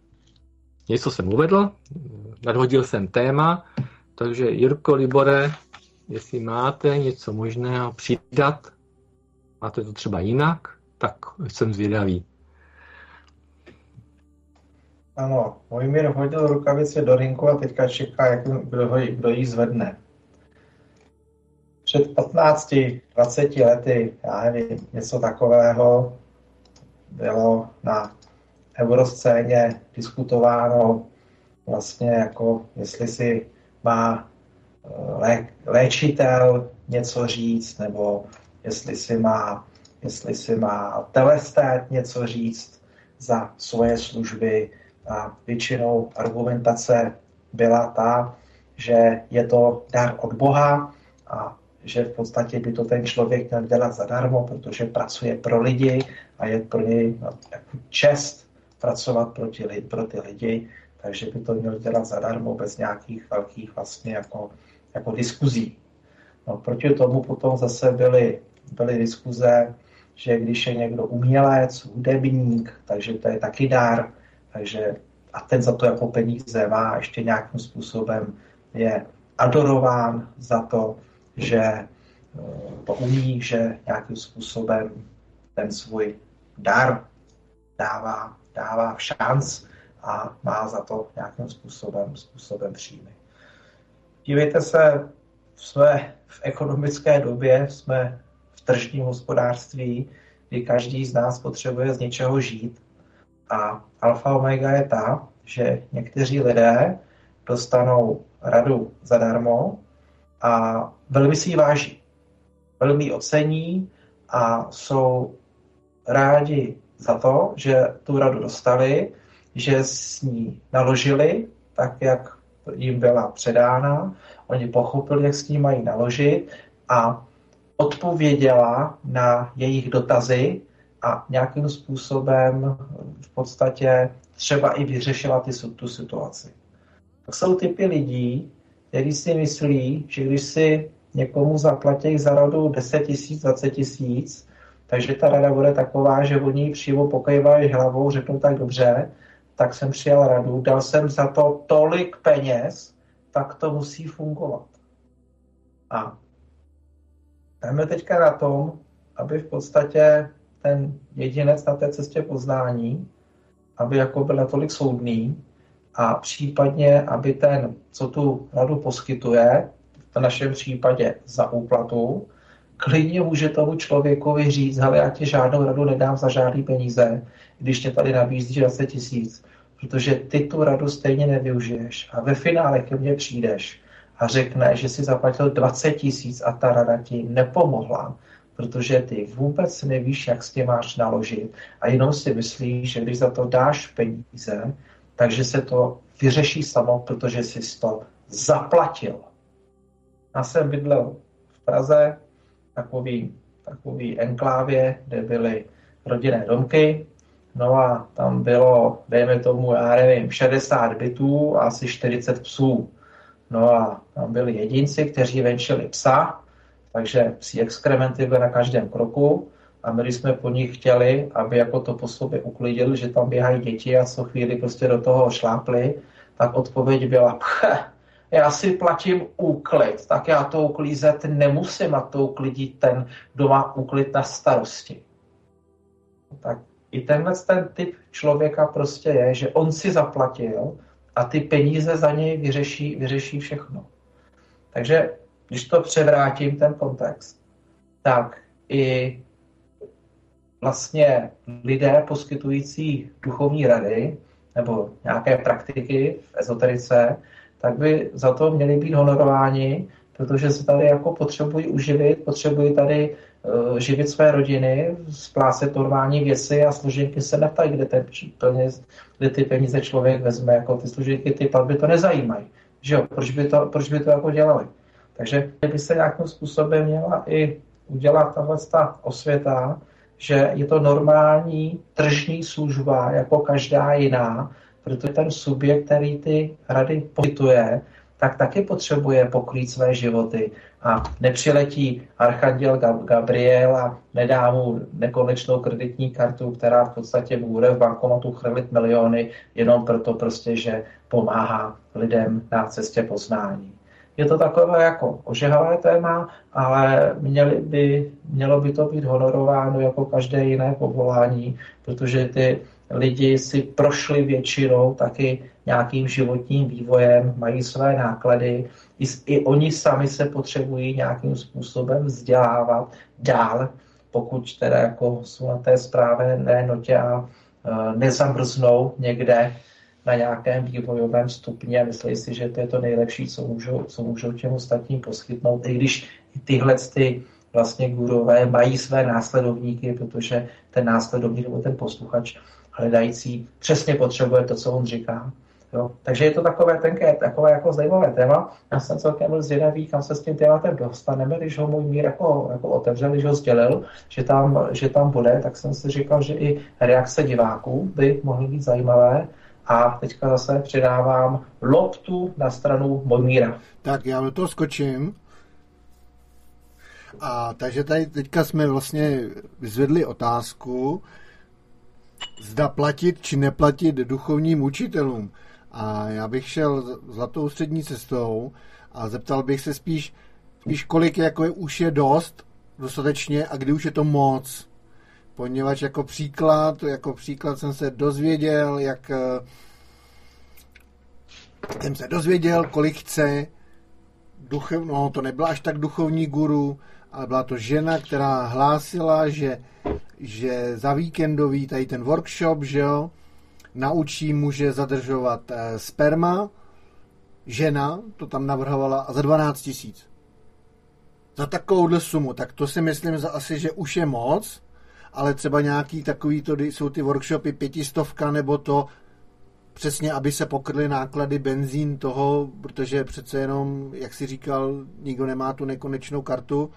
[SPEAKER 2] Něco jsem uvedl, nadhodil jsem téma, takže Jirko Libore, jestli máte něco možného přidat, máte to třeba jinak, tak jsem zvědavý.
[SPEAKER 3] Ano, Mojmír hodil rukavice do rinku a teďka čeká, jak, kdo, kdo ji zvedne. Před 15-20 lety, já nevím, něco takového bylo na euroscéně diskutováno vlastně jako, jestli si má eh, lé, léčitel něco říct, nebo jestli si má, jestli si má telestát něco říct za svoje služby, a většinou argumentace byla ta, že je to dar od Boha a že v podstatě by to ten člověk měl dělat zadarmo, protože pracuje pro lidi a je pro něj jako čest pracovat pro ty, pro ty lidi, takže by to měl dělat zadarmo bez nějakých velkých vlastně jako, jako diskuzí. No, proti tomu potom zase byly, byly diskuze, že když je někdo umělec, hudebník, takže to je taky dar, takže a ten za to jako peníze má ještě nějakým způsobem je adorován za to, že eh, to umí, že nějakým způsobem ten svůj dar dává, dává v šanc a má za to nějakým způsobem, způsobem příjmy. Dívejte se, jsme v ekonomické době, jsme v tržním hospodářství, kdy každý z nás potřebuje z něčeho žít a alfa omega je ta, že někteří lidé dostanou radu zadarmo a velmi si ji váží. Velmi ji ocení a jsou rádi za to, že tu radu dostali, že s ní naložili tak, jak jim byla předána. Oni pochopili, jak s ní mají naložit a odpověděla na jejich dotazy a nějakým způsobem v podstatě třeba i vyřešila ty, tu situaci. Tak jsou typy lidí, kteří si myslí, že když si někomu zaplatí za radu 10 tisíc, 20 tisíc, Takže ta rada bude taková, že oni přijmu pokývají hlavou, řeknou tak dobře, tak jsem přijal radu, dal jsem za to tolik peněz, tak to musí fungovat. A jdeme teďka na tom, aby v podstatě ten jedinec na té cestě poznání, aby jako byl natolik soudný a případně, aby ten, co tu radu poskytuje, v našem případě za úplatu, klidně může tomu člověkovi říct, hele, já ti žádnou radu nedám za žádný peníze, když tě tady nabízí 20 tisíc, protože ty tu radu stejně nevyužiješ a ve finále ke mně přijdeš a řekneš, že si zaplatil 20 tisíc a ta rada ti nepomohla, protože ty vůbec nevíš, jak s tím máš naložit a jenom si myslíš, že když za to dáš peníze, takže se to vyřeší samo, protože jsi to zaplatil. Já jsem bydlel v Praze, takový, takový enklávě, kde byly rodinné domky, no a tam bylo, dejme tomu, já nevím, 60 bytů a asi 40 psů. No a tam byli jedinci, kteří venčili psa, takže psí exkrementy byly na každém kroku a my jsme po nich chtěli, aby jako to po sobě uklidili, že tam běhají děti a co chvíli prostě do toho šlápli, tak odpověď byla, já si platím úklid, tak já to uklízet nemusím a to uklidí ten, kdo má úklid na starosti. Tak i tenhle ten typ člověka prostě je, že on si zaplatil a ty peníze za něj vyřeší, vyřeší všechno. Takže když to převrátím, ten kontext, tak i vlastně lidé poskytující duchovní rady nebo nějaké praktiky v ezoterice, tak by za to měli být honorováni, protože se tady jako potřebují uživit, potřebují tady uh, živit své rodiny, splácet normální věci a služenky se neptají, kde, ten peněz, kde ty peníze člověk vezme, jako ty služenky, ty platby to nezajímají. Že jo? Proč by to, proč by to jako dělali? Takže by se nějakým způsobem měla i udělat tahle ta osvěta, že je to normální tržní služba, jako každá jiná, protože ten subjekt, který ty rady poskytuje, tak taky potřebuje pokrýt své životy. A nepřiletí archanděl Gabriel a nedá mu nekonečnou kreditní kartu, která v podstatě bude v bankomatu chrlit miliony, jenom proto prostě, že pomáhá lidem na cestě poznání. Je to takové jako ožehavé téma, ale měli by, mělo by to být honorováno jako každé jiné povolání, protože ty lidi si prošli většinou taky nějakým životním vývojem, mají své náklady, i, i oni sami se potřebují nějakým způsobem vzdělávat dál, pokud teda jako jsou na té správné notě a e, nezamrznou někde na nějakém vývojovém stupni a myslí si, že to je to nejlepší, co můžou, co můžou těm ostatním poskytnout, i když tyhle ty vlastně gurové mají své následovníky, protože ten následovník nebo ten posluchač hledající přesně potřebuje to, co on říká. Jo? Takže je to takové tenké, takové jako zajímavé téma. Já jsem celkem byl zvědavý, kam se s tím tématem dostaneme, když ho můj mír jako, jako otevřel, když ho sdělil, že tam, že tam bude, tak jsem si říkal, že i reakce diváků by mohly být zajímavé. A teďka zase předávám loptu na stranu Mojmíra.
[SPEAKER 1] Tak já do toho skočím. A takže tady teďka jsme vlastně vyzvedli otázku, zda platit či neplatit duchovním učitelům. A já bych šel zlatou střední cestou a zeptal bych se spíš, spíš kolik jako je, už je dost, dostatečně a kdy už je to moc. Poněvadž jako příklad, jako příklad jsem se dozvěděl, jak eh, jsem se dozvěděl, kolik chce duchev, no to nebyla až tak duchovní guru, ale byla to žena, která hlásila, že, že za víkendový tady ten workshop, že jo, naučí muže zadržovat eh, sperma, žena to tam navrhovala a za 12 tisíc. Za takovouhle sumu, tak to si myslím za asi, že už je moc, ale třeba nějaký takový, to jsou ty workshopy pětistovka nebo to, přesně, aby se pokryly náklady benzín toho, protože přece jenom, jak si říkal, nikdo nemá tu nekonečnou kartu.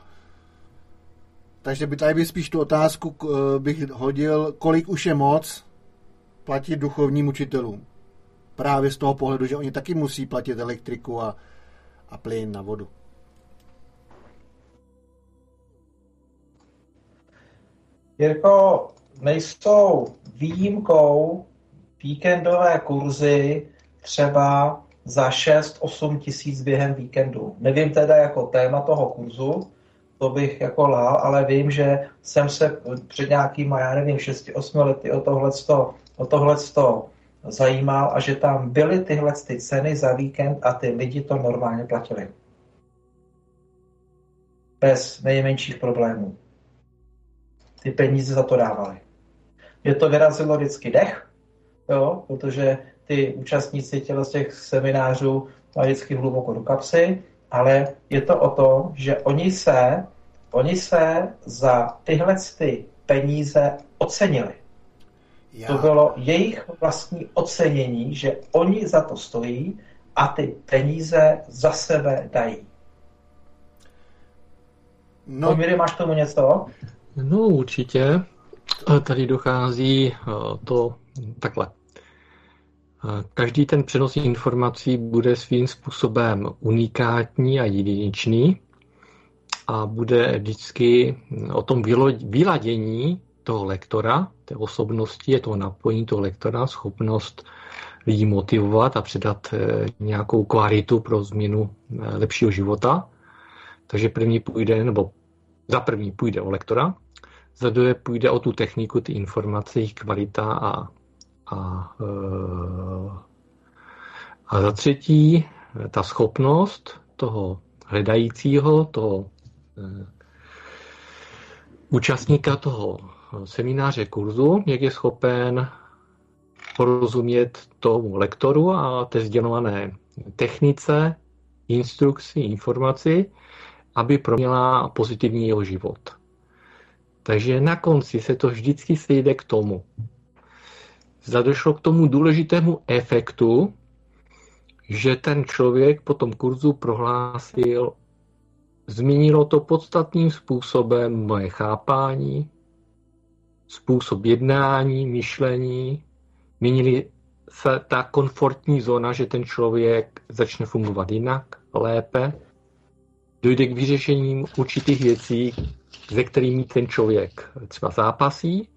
[SPEAKER 1] Takže by tady by spíš tu otázku eh, bych hodil, kolik už je moc platit duchovním učitelům. Právě z toho pohledu, že oni taky musí platit elektriku a, a plyn na vodu.
[SPEAKER 3] Jirko, nejsou výjimkou víkendové kurzy třeba za 6-8 tisíc během víkendu. Nevím teda jako téma toho kurzu, to bych jako lál, ale vím, že jsem se před nějakýma, já nevím, 6-8 lety o tohleto, o tohleto zajímal a že tam byly tyhle ty ceny za víkend a ty lidi to normálně platili. Bez nejmenších problémů. Ty peníze za to dávali. Mě to vyrazilo vždycky dech, jo, protože ty účastníci těle z těch seminářů mají vždycky hluboko do kapsy, ale je to o tom, že oni se, oni se za tyhle ty peníze ocenili. Já. To bylo jejich vlastní ocenění, že oni za to stojí a ty peníze za sebe dají. No, Pomíry, máš tomu něco?
[SPEAKER 2] No určitě. Tady dochází eh, to takhle. Každý ten přenos informací bude svým způsobem unikátní a jedinečný a bude vždycky o tom vyladění toho lektora, té osobnosti, je to napojení toho lektora, schopnost lidí motivovat a předat eh, nějakou kvalitu pro změnu eh, lepšího života. Takže první půjde, nebo za první půjde o lektora, za druhé půjde o tu techniku, ty informace, jejich kvalita a, a, eh, a za třetí ta schopnost toho hledajícího, toho účastníka toho semináře kurzu, jak je schopen porozumět tomu lektoru a té sdělované technice, instrukci, informaci, aby proměnila pozitivní jeho život. Takže na konci se to vždycky sejde k tomu. Zda došlo k tomu důležitému efektu, že ten člověk po tom kurzu prohlásil, změnilo to podstatným způsobem moje chápání, způsob jednání, myšlení, měnili se ta komfortní zóna, že ten člověk začne fungovat jinak, lépe, dojde k vyřešením určitých věcí, ze kterými ten člověk třeba zápasí,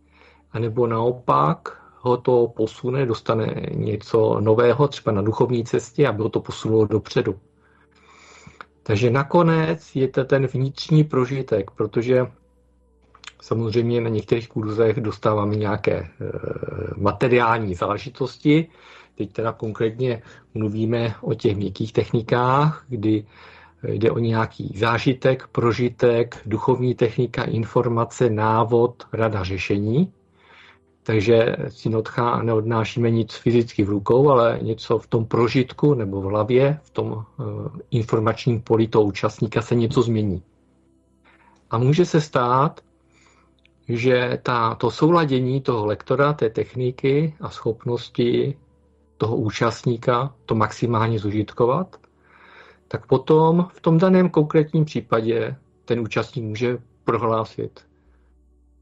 [SPEAKER 2] anebo naopak ho to posune, dostane něco nového, třeba na duchovní cestě, aby ho to posunulo dopředu. Takže nakonec je to ten vnitřní prožitek, protože Samozřejmě na některých kurzech dostáváme nějaké e, materiální záležitosti. Teď teda konkrétně mluvíme o těch měkkých technikách, kdy jde o nějaký zážitek, prožitek, duchovní technika, informace, návod, rada řešení. Takže si neodnášíme nic fyzicky v rukou, ale něco v tom prožitku nebo v hlavě, v tom e, informačním poli toho účastníka se něco změní. A může se stát, že ta, to souladění toho lektora, té techniky a schopnosti toho účastníka to maximálně zužitkovat, tak potom v tom daném konkrétním případě ten účastník může prohlásit,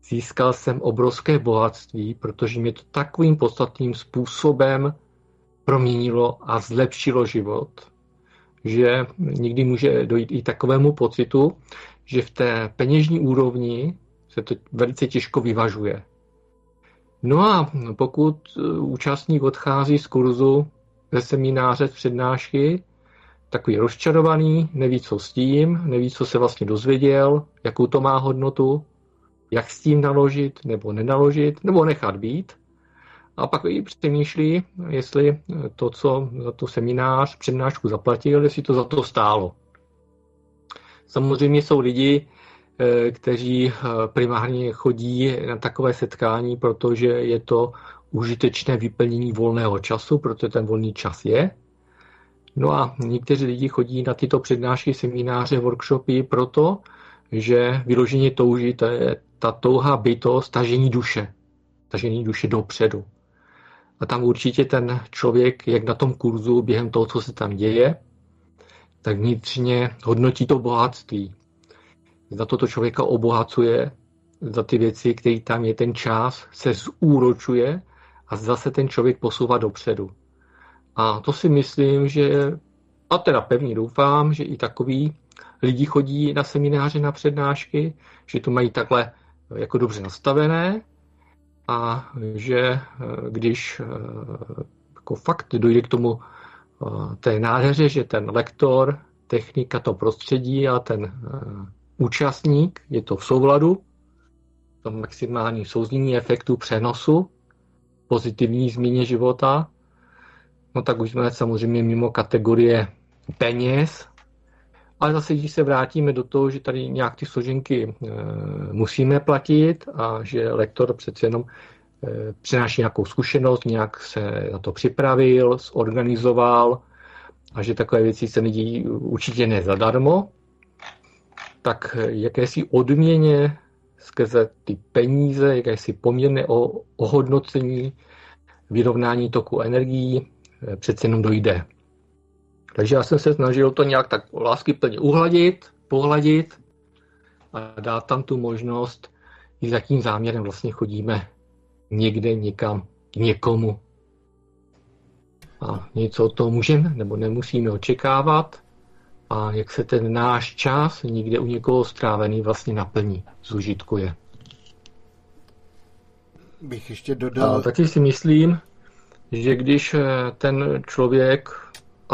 [SPEAKER 2] získal jsem obrovské bohatství, protože mě to takovým podstatným způsobem proměnilo a zlepšilo život, že někdy může dojít i takovému pocitu, že v té peněžní úrovni se to velice těžko vyvažuje. No a pokud účastník odchází z kurzu ze semináře, z přednášky, takový rozčarovaný, neví, co s tím, neví, co se vlastně dozvěděl, jakou to má hodnotu, jak s tím naložit nebo nenaložit, nebo nechat být. A pak i přemýšlí, jestli to, co za to seminář, přednášku zaplatil, jestli to za to stálo. Samozřejmě jsou lidi, Eh, kteří eh, primárně chodí na takové setkání, protože je to užitečné vyplnění volného času, protože ten volný čas je. No a někteří lidi chodí na tyto přednášky, semináře, workshopy proto, že vyloženě touží, to je ta touha bytost, tažení duše. Tažení duše dopředu. A tam určitě ten člověk, jak na tom kurzu, během toho, co se tam děje, tak vnitřně hodnotí to bohatství za toto člověka obohacuje, za ty věci, které tam je ten čas, se zúročuje a zase ten člověk posouvá dopředu. A to si myslím, že, a teda pevně doufám, že i takový lidi chodí na semináře, na přednášky, že to mají takhle jako dobře nastavené a že když jako fakt dojde k tomu té nádheře, že ten lektor, technika, to prostředí a ten účastník je to v souladu, to maximální souznění efektu přenosu, pozitivní změně života, no tak už jsme samozřejmě mimo kategorie peněz, ale zase, když se vrátíme do toho, že tady nějak ty složenky e, musíme platit a že lektor přece jenom e, přináší nějakou zkušenost, nějak se na to připravil, zorganizoval a že takové věci se nedějí určitě ne zadarmo, tak jakési odměně skrze ty peníze, jakési poměrné ohodnocení, vyrovnání toku energií eh, přece jenom dojde. Takže já jsem se snažil to nějak tak lásky plně uhladit, pohladit a dát tam tu možnost, i za tím záměrem vlastně chodíme někde, někam, někomu. A něco od toho můžeme nebo nemusíme očekávat a jak se ten náš čas někde u někoho strávený vlastně naplní, zužitkuje.
[SPEAKER 1] Bych ještě dodal...
[SPEAKER 2] A taky si myslím, že když eh, ten člověk,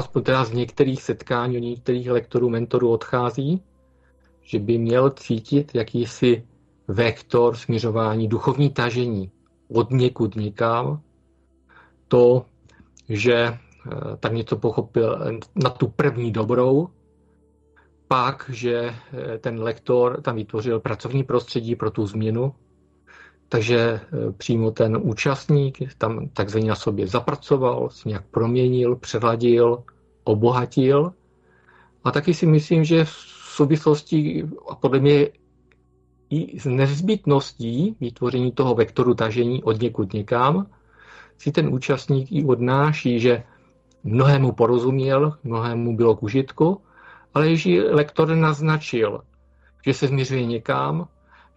[SPEAKER 2] aspoň teda z některých setkání, od některých lektorů, mentorů odchází, že by měl cítit jakýsi vektor směřování, duchovní tažení od někud nikam, to, že eh, tak něco pochopil na tu první dobrou, pak, že eh, ten lektor tam vytvořil pracovní prostředí pro tu změnu, takže eh, přímo ten účastník tam takzvaně na sobě zapracoval, si nějak proměnil, přeladil, obohatil. A taky si myslím, že v souvislosti a podle mě i s nezbytností vytvoření toho vektoru tažení od někud někam, si ten účastník i odnáší, že mnohému porozuměl, mnohému bylo k užitku, ale Ježí lektor naznačil, že se změřuje někam,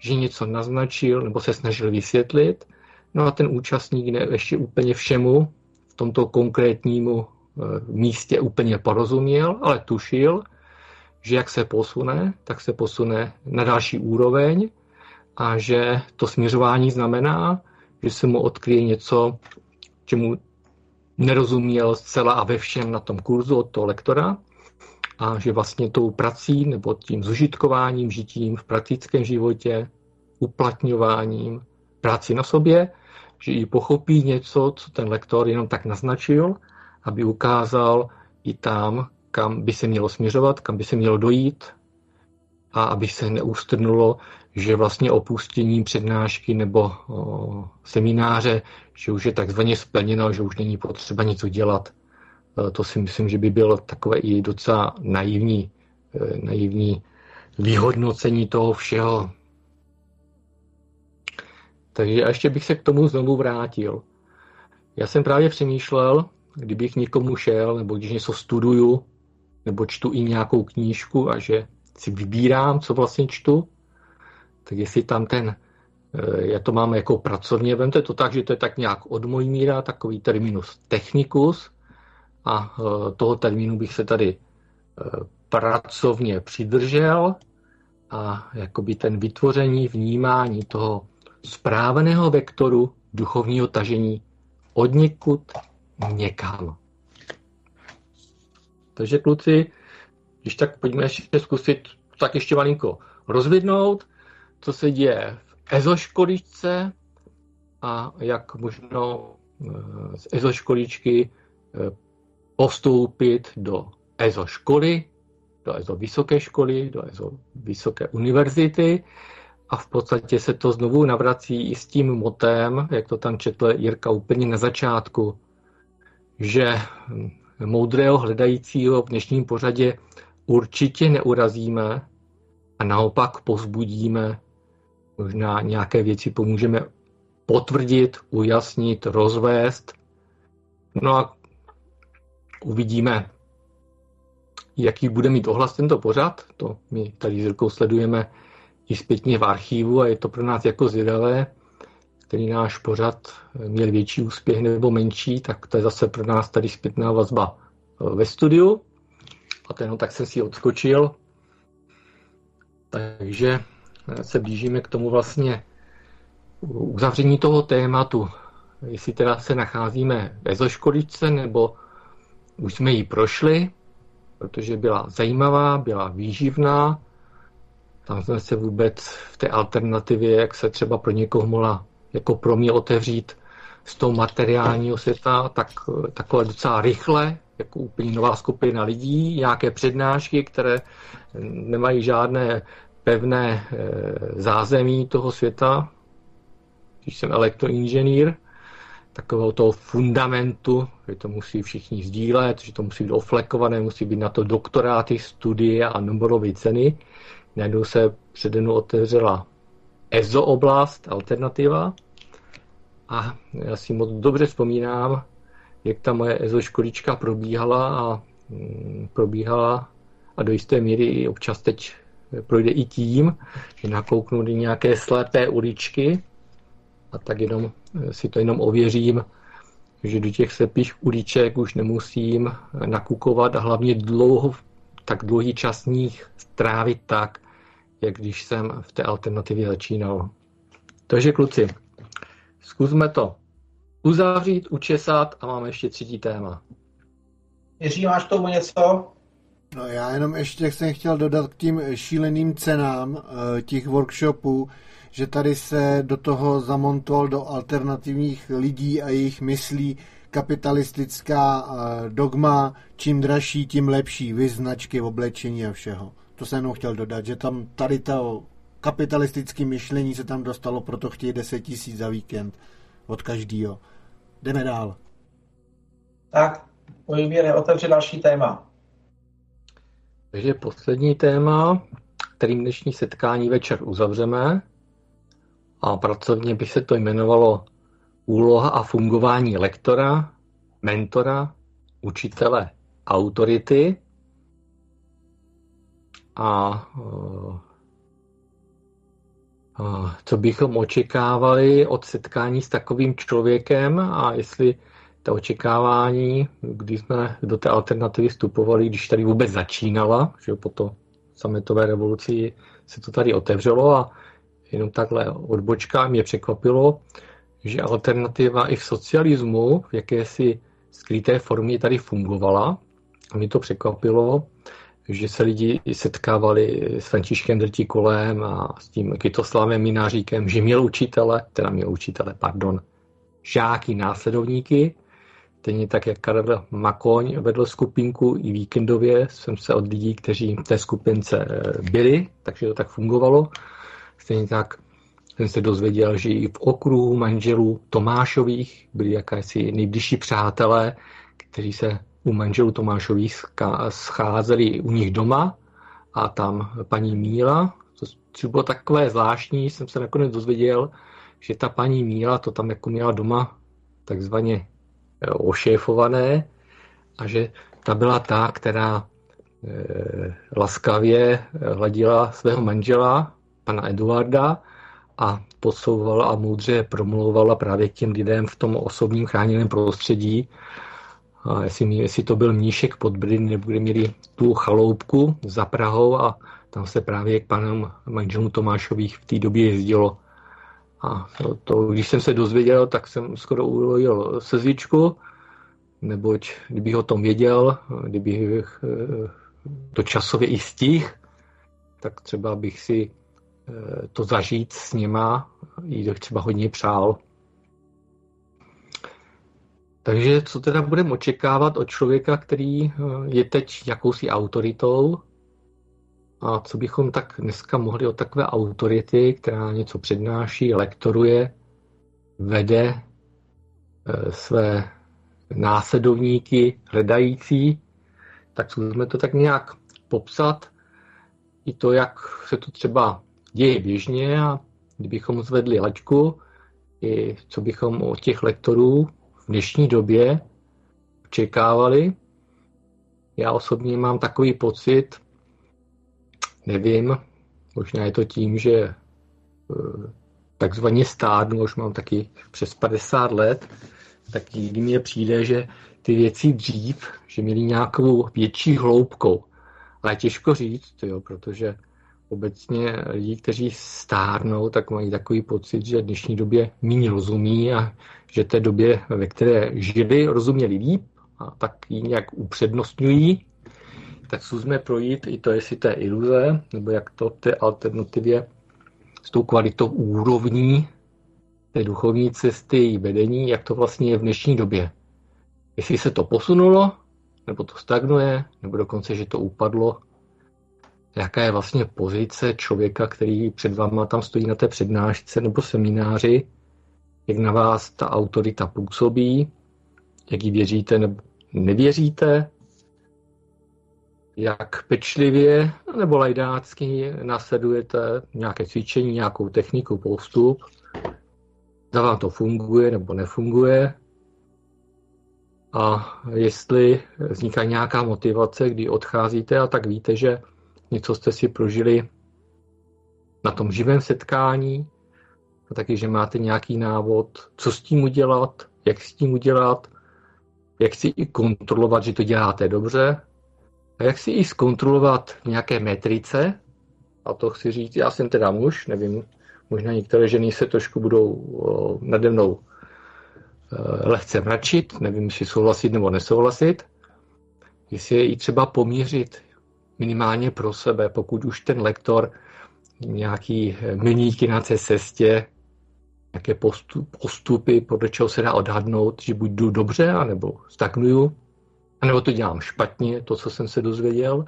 [SPEAKER 2] že něco naznačil nebo se snažil vysvětlit, no a ten účastník ne ještě úplně všemu v tomto konkrétnímu eh, místě úplně porozuměl, ale tušil, že jak se posune, tak se posune na další úroveň a že to směřování znamená, že se mu odkryje něco, čemu nerozuměl zcela a ve všem na tom kurzu od toho lektora a že vlastně tou prací nebo tím zužitkováním, žitím v praktickém životě, uplatňováním, práci na sobě, že i pochopí něco, co ten lektor jenom tak naznačil, aby ukázal i tam, kam by se mělo směřovat, kam by se mělo dojít a aby se neústrnulo, že vlastně opustěním přednášky nebo o, semináře, že už je takzvaně splněno, že už není potřeba nic udělat. Eh, to si myslím, že by bylo takové i docela naivní, eh, naivní vyhodnocení toho všeho. Takže ještě bych se k tomu znovu vrátil. Já jsem právě přemýšlel, kdybych někomu šel, nebo když něco studuju, nebo čtu i nějakou knížku a že si vybírám, co vlastně čtu, tak jestli tam ten, eh, já to mám jako pracovně, vemte to tak, že to je tak nějak od mojí míra, takový terminus technicus, a e, toho termínu bych se tady e, pracovně přidržel a jakoby ten vytvoření, vnímání toho správného vektoru duchovního tažení od někud někam. Takže kluci, když tak pojďme ještě zkusit tak ještě malinko rozvidnout, co se děje v ezoškoličce a jak možno e, z ezoškoličky postoupit do EZO školy, do EZO vysoké školy, do EZO vysoké univerzity a v podstatě se to znovu navrací i s tím motem, jak to tam četl Jirka úplně na začátku, že moudrého hledajícího v dnešním pořadě určitě neurazíme a naopak pozbudíme, možná nějaké věci pomůžeme potvrdit, ujasnit, rozvést. No a Uvidíme, jaký bude mít ohlas tento pořad. To my tady s Jirkou sledujeme i zpětně v archivu a je to pro nás jako zvědavé, který náš pořad měl větší úspěch nebo menší, tak to je zase pro nás tady zpětná vazba ve studiu. A ten, tak jsem si odskočil. Takže eh, se blížíme k tomu vlastně uzavření toho tématu, jestli teda se nacházíme ve zoškoličce, nebo už jsme ji prošli, protože byla zajímavá, byla výživná, tam jsme se vůbec v té alternativě, jak se třeba pro někoho mohla jako pro mě otevřít z toho materiálního světa, tak takové docela rychle, jako úplně nová skupina lidí, nějaké přednášky, které nemají žádné pevné eh, zázemí toho světa, když jsem elektroinženýr, takového toho fundamentu, že to musí všichni sdílet, že to musí být oflekované, musí být na to doktoráty, studie a Nobelové ceny. Najednou se přede mnou otevřela EZO oblast, alternativa. A já si moc dobře vzpomínám, jak ta moje EZO školička probíhala a mm, probíhala a do jisté míry i občas teď projde i tím, že nakouknu do nějaké slepé uličky a tak jenom si to jenom ověřím, že do těch slepých uliček už nemusím nakukovat a hlavně dlouho, tak dlouhý čas nich strávit tak, jak když jsem v té alternativě začínal. Takže kluci, zkusme to uzavřít, učesat a máme ještě třetí téma.
[SPEAKER 3] Jiří, máš tomu něco?
[SPEAKER 1] No já jenom ještě jsem chtěl dodat k tím šíleným cenám eh, těch workshopů, že tady se do toho zamontoval do alternativních lidí a jejich myslí kapitalistická eh, dogma, čím dražší, tím lepší, vyznačky, oblečení a všeho. To jsem jenom chtěl dodat, že tam tady to kapitalistické myšlení se tam dostalo, proto chtějí 10 tisíc za víkend od každého. Jdeme dál.
[SPEAKER 3] Tak, Mojmíre, otevři další téma.
[SPEAKER 2] Takže poslední téma, kterým dnešní setkání večer uzavřeme, a pracovně by se to jmenovalo úloha a fungování lektora, mentora, učitele, autority a eh, eh, co bychom očekávali od setkání s takovým člověkem a jestli to očekávání, když jsme do té alternativy vstupovali, když tady vůbec začínala, že po to sametové revoluci se to tady otevřelo a jenom takhle odbočka mě překvapilo, že alternativa i v socialismu v jakési skryté formě tady fungovala. A mě to překvapilo, že se lidi setkávali s Františkem Drtikolem a s tím Kytoslavem Mináříkem, že měl učitele, teda měl učitele, pardon, žáky, následovníky, Stejně tak, jak Karel Makoň vedl skupinku i víkendově, jsem se od lidí, kteří v té skupince byli, takže to tak fungovalo. Stejně tak jsem se dozvěděl, že i v okruhu manželů Tomášových byli jakési nejbližší přátelé, kteří se u manželů Tomášových scházeli u nich doma. A tam paní Míla, což bylo takové zvláštní, jsem se nakonec dozvěděl, že ta paní Míla to tam jako měla doma takzvaně eh, ošéfované a že ta byla ta, která eh, laskavě hladila svého manžela pana Eduarda a posouvala a moudře promlouvala právě k těm lidem v tom osobním chráněném prostředí. A jestli, jestli to byl Mníšek pod Bryn, nebo kde měli tu chaloupku za Prahou a tam se právě k panem manželům Tomášových v té době jezdilo. A to, to, když jsem se dozvěděl, tak jsem skoro ulojil slzičku, neboť kdybych o tom věděl, kdybych eh, to časově i stih, tak třeba bych si to zažít s nima, jí třeba hodně přál. Takže co teda budeme očekávat od člověka, který eh, je teď jakousi autoritou a co bychom tak dneska mohli od takové autority, která něco přednáší, lektoruje, vede eh, své následovníky hledající, tak zkusme to tak nějak popsat. I to, jak se to třeba děje běžně a kdybychom zvedli laťku, i co bychom od těch lektorů v dnešní době očekávali. Já osobně mám takový pocit, nevím, možná je to tím, že eh, takzvaně stárnu, už mám taky přes 50 let, tak někdy mi přijde, že ty věci dřív, že měly nějakou větší hloubkou. Ale těžko říct, jo, protože obecně lidi, kteří stárnou, tak mají takový pocit, že v dnešní době méně rozumí a že té době, ve které žili, rozuměli líp a tak ji nějak upřednostňují, tak zkusme projít i to, jestli to je iluze, nebo jak to té alternativě s tou kvalitou úrovní té duchovní cesty vedení, jak to vlastně je v dnešní době. Jestli se to posunulo, nebo to stagnuje, nebo dokonce, že to upadlo, jaká je vlastně pozice člověka, který před váma tam stojí na té přednášce nebo semináři, jak na vás ta autorita působí, jak ji věříte nebo nevěříte, jak pečlivě nebo lajdácky nasledujete nějaké cvičení, nějakou techniku, postup, zda vám to funguje nebo nefunguje? A jestli vzniká nějaká motivace, kdy odcházíte a tak víte, že něco jste si prožili na tom živém setkání a taky, že máte nějaký návod, co s tím udělat, jak s tím udělat, jak si i kontrolovat, že to děláte dobře a jak si i zkontrolovat nějaké metrice, a to chci říct, já jsem teda muž, nevím, možná některé ženy se trošku budou nade mnou e, lehce mračit, nevím, jestli souhlasit nebo nesouhlasit, jestli je i třeba pomířit minimálně pro sebe, pokud už ten lektor nějaký milníky na té cestě, nějaké postup, postupy, podle čeho se dá odhadnout, že buď jdu dobře, anebo stagnuju, anebo to dělám špatně, to, co jsem se dozvěděl.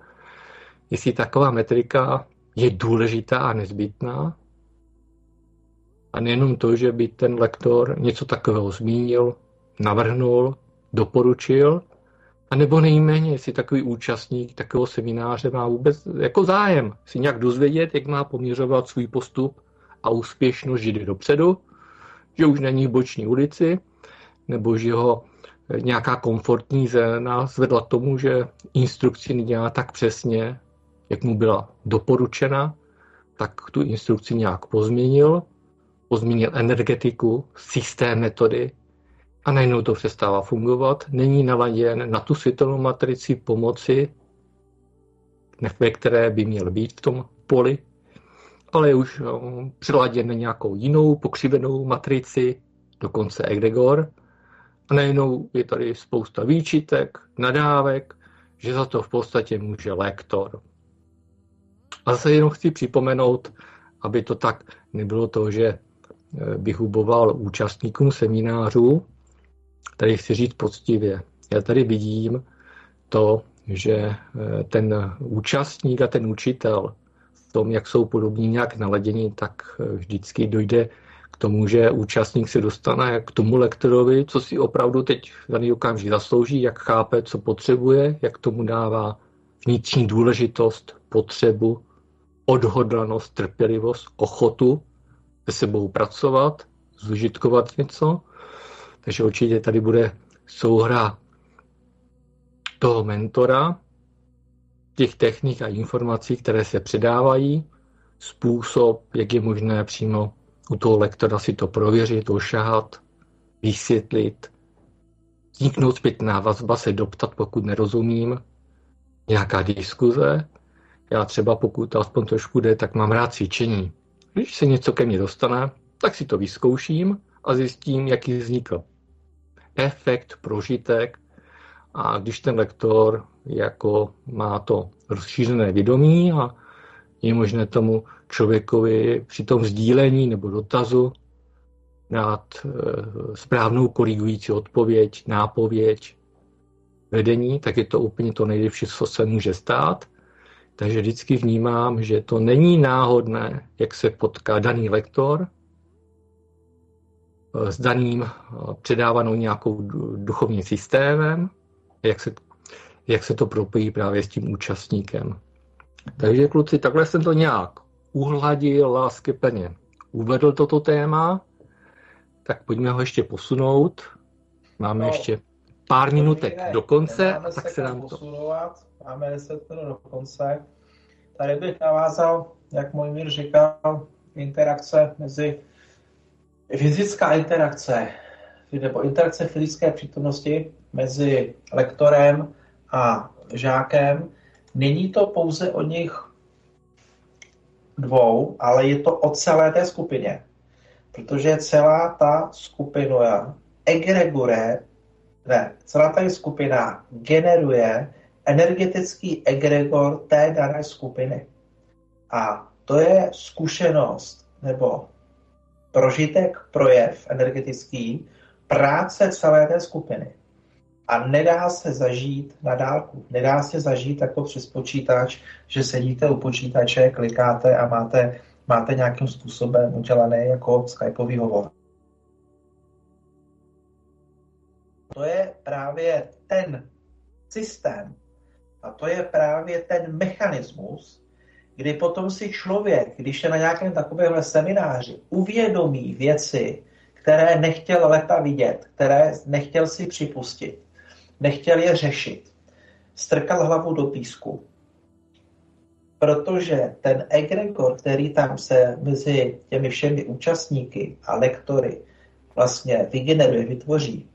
[SPEAKER 2] Jestli taková metrika je důležitá a nezbytná, a nejenom to, že by ten lektor něco takového zmínil, navrhnul, doporučil, a nebo nejméně, jestli takový účastník takového semináře má vůbec jako zájem si nějak dozvědět, jak má poměřovat svůj postup a úspěšnost, jde dopředu, že už není v boční ulici, nebo že ho nějaká komfortní zóna zvedla tomu, že instrukci nedělá tak přesně, jak mu byla doporučena, tak tu instrukci nějak pozměnil, pozměnil energetiku, systém metody, a najednou to přestává fungovat, není naladěn na tu světelnou matrici pomoci, ve které by měl být v tom poli, ale je už no, přiladěn na nějakou jinou pokřivenou matrici, dokonce egregor, a najednou je tady spousta výčitek, nadávek, že za to v podstatě může lektor. A zase jenom chci připomenout, aby to tak nebylo to, že eh, bych huboval účastníkům seminářů, tady chci říct poctivě. Já tady vidím to, že eh, ten účastník a ten učitel v tom, jak jsou podobní nějak naladění, tak eh, vždycky dojde k tomu, že účastník se dostane k tomu lektorovi, co si opravdu teď v daný okamžik zaslouží, jak chápe, co potřebuje, jak tomu dává vnitřní důležitost, potřebu, odhodlanost, trpělivost, ochotu se sebou pracovat, zužitkovat něco takže určitě tady bude souhra toho mentora, těch technik a informací, které se předávají, způsob, jak je možné přímo u toho lektora si to prověřit, ošahat, vysvětlit, vzniknout zpětná vazba, se doptat, pokud nerozumím, nějaká diskuze. Já třeba, pokud to aspoň trošku jde, tak mám rád cvičení. Když se něco ke mně dostane, tak si to vyzkouším a zjistím, jaký vznikl efekt, prožitek. A když ten lektor jako má to rozšířené vědomí a je možné tomu člověkovi při tom sdílení nebo dotazu dát e, správnou korigující odpověď, nápověď, vedení, tak je to úplně to nejlepší, co se může stát. Takže vždycky vnímám, že to není náhodné, jak se potká daný lektor s daným eh, předávanou nějakou duchovním systémem, jak se, jak se to propojí právě s tím účastníkem. Takže kluci, takhle jsem to nějak uhladil láskyplně. Uvedl toto téma, tak pojďme ho ještě posunout. Máme no, ještě pár minutek ne, do konce, a tak se nám to...
[SPEAKER 3] Posunovat. Máme 10 minut do konce. Tady bych navázal, jak můj mír říkal, interakce mezi fyzická interakce nebo interakce fyzické přítomnosti mezi lektorem a žákem, není to pouze o nich dvou, ale je to o celé té skupině. Protože celá ta skupina egregore, ne, celá ta skupina generuje energetický egregor té dané skupiny. A to je zkušenost nebo prožitek, projev energetický práce celé té skupiny. A nedá se zažít na dálku. Nedá se zažít jako přes počítač, že sedíte u počítače, klikáte a máte, máte nějakým způsobem udělaný jako Skypeový hovor. To je právě ten systém a to je právě ten mechanismus, kdy potom si člověk, když je na nějakém takovémhle semináři, uvědomí věci, které nechtěl leta vidět, které nechtěl si připustit, nechtěl je řešit, strkal hlavu do písku. Protože ten egregor, který tam se mezi těmi všemi účastníky a lektory vlastně vygeneruje, vytvoří,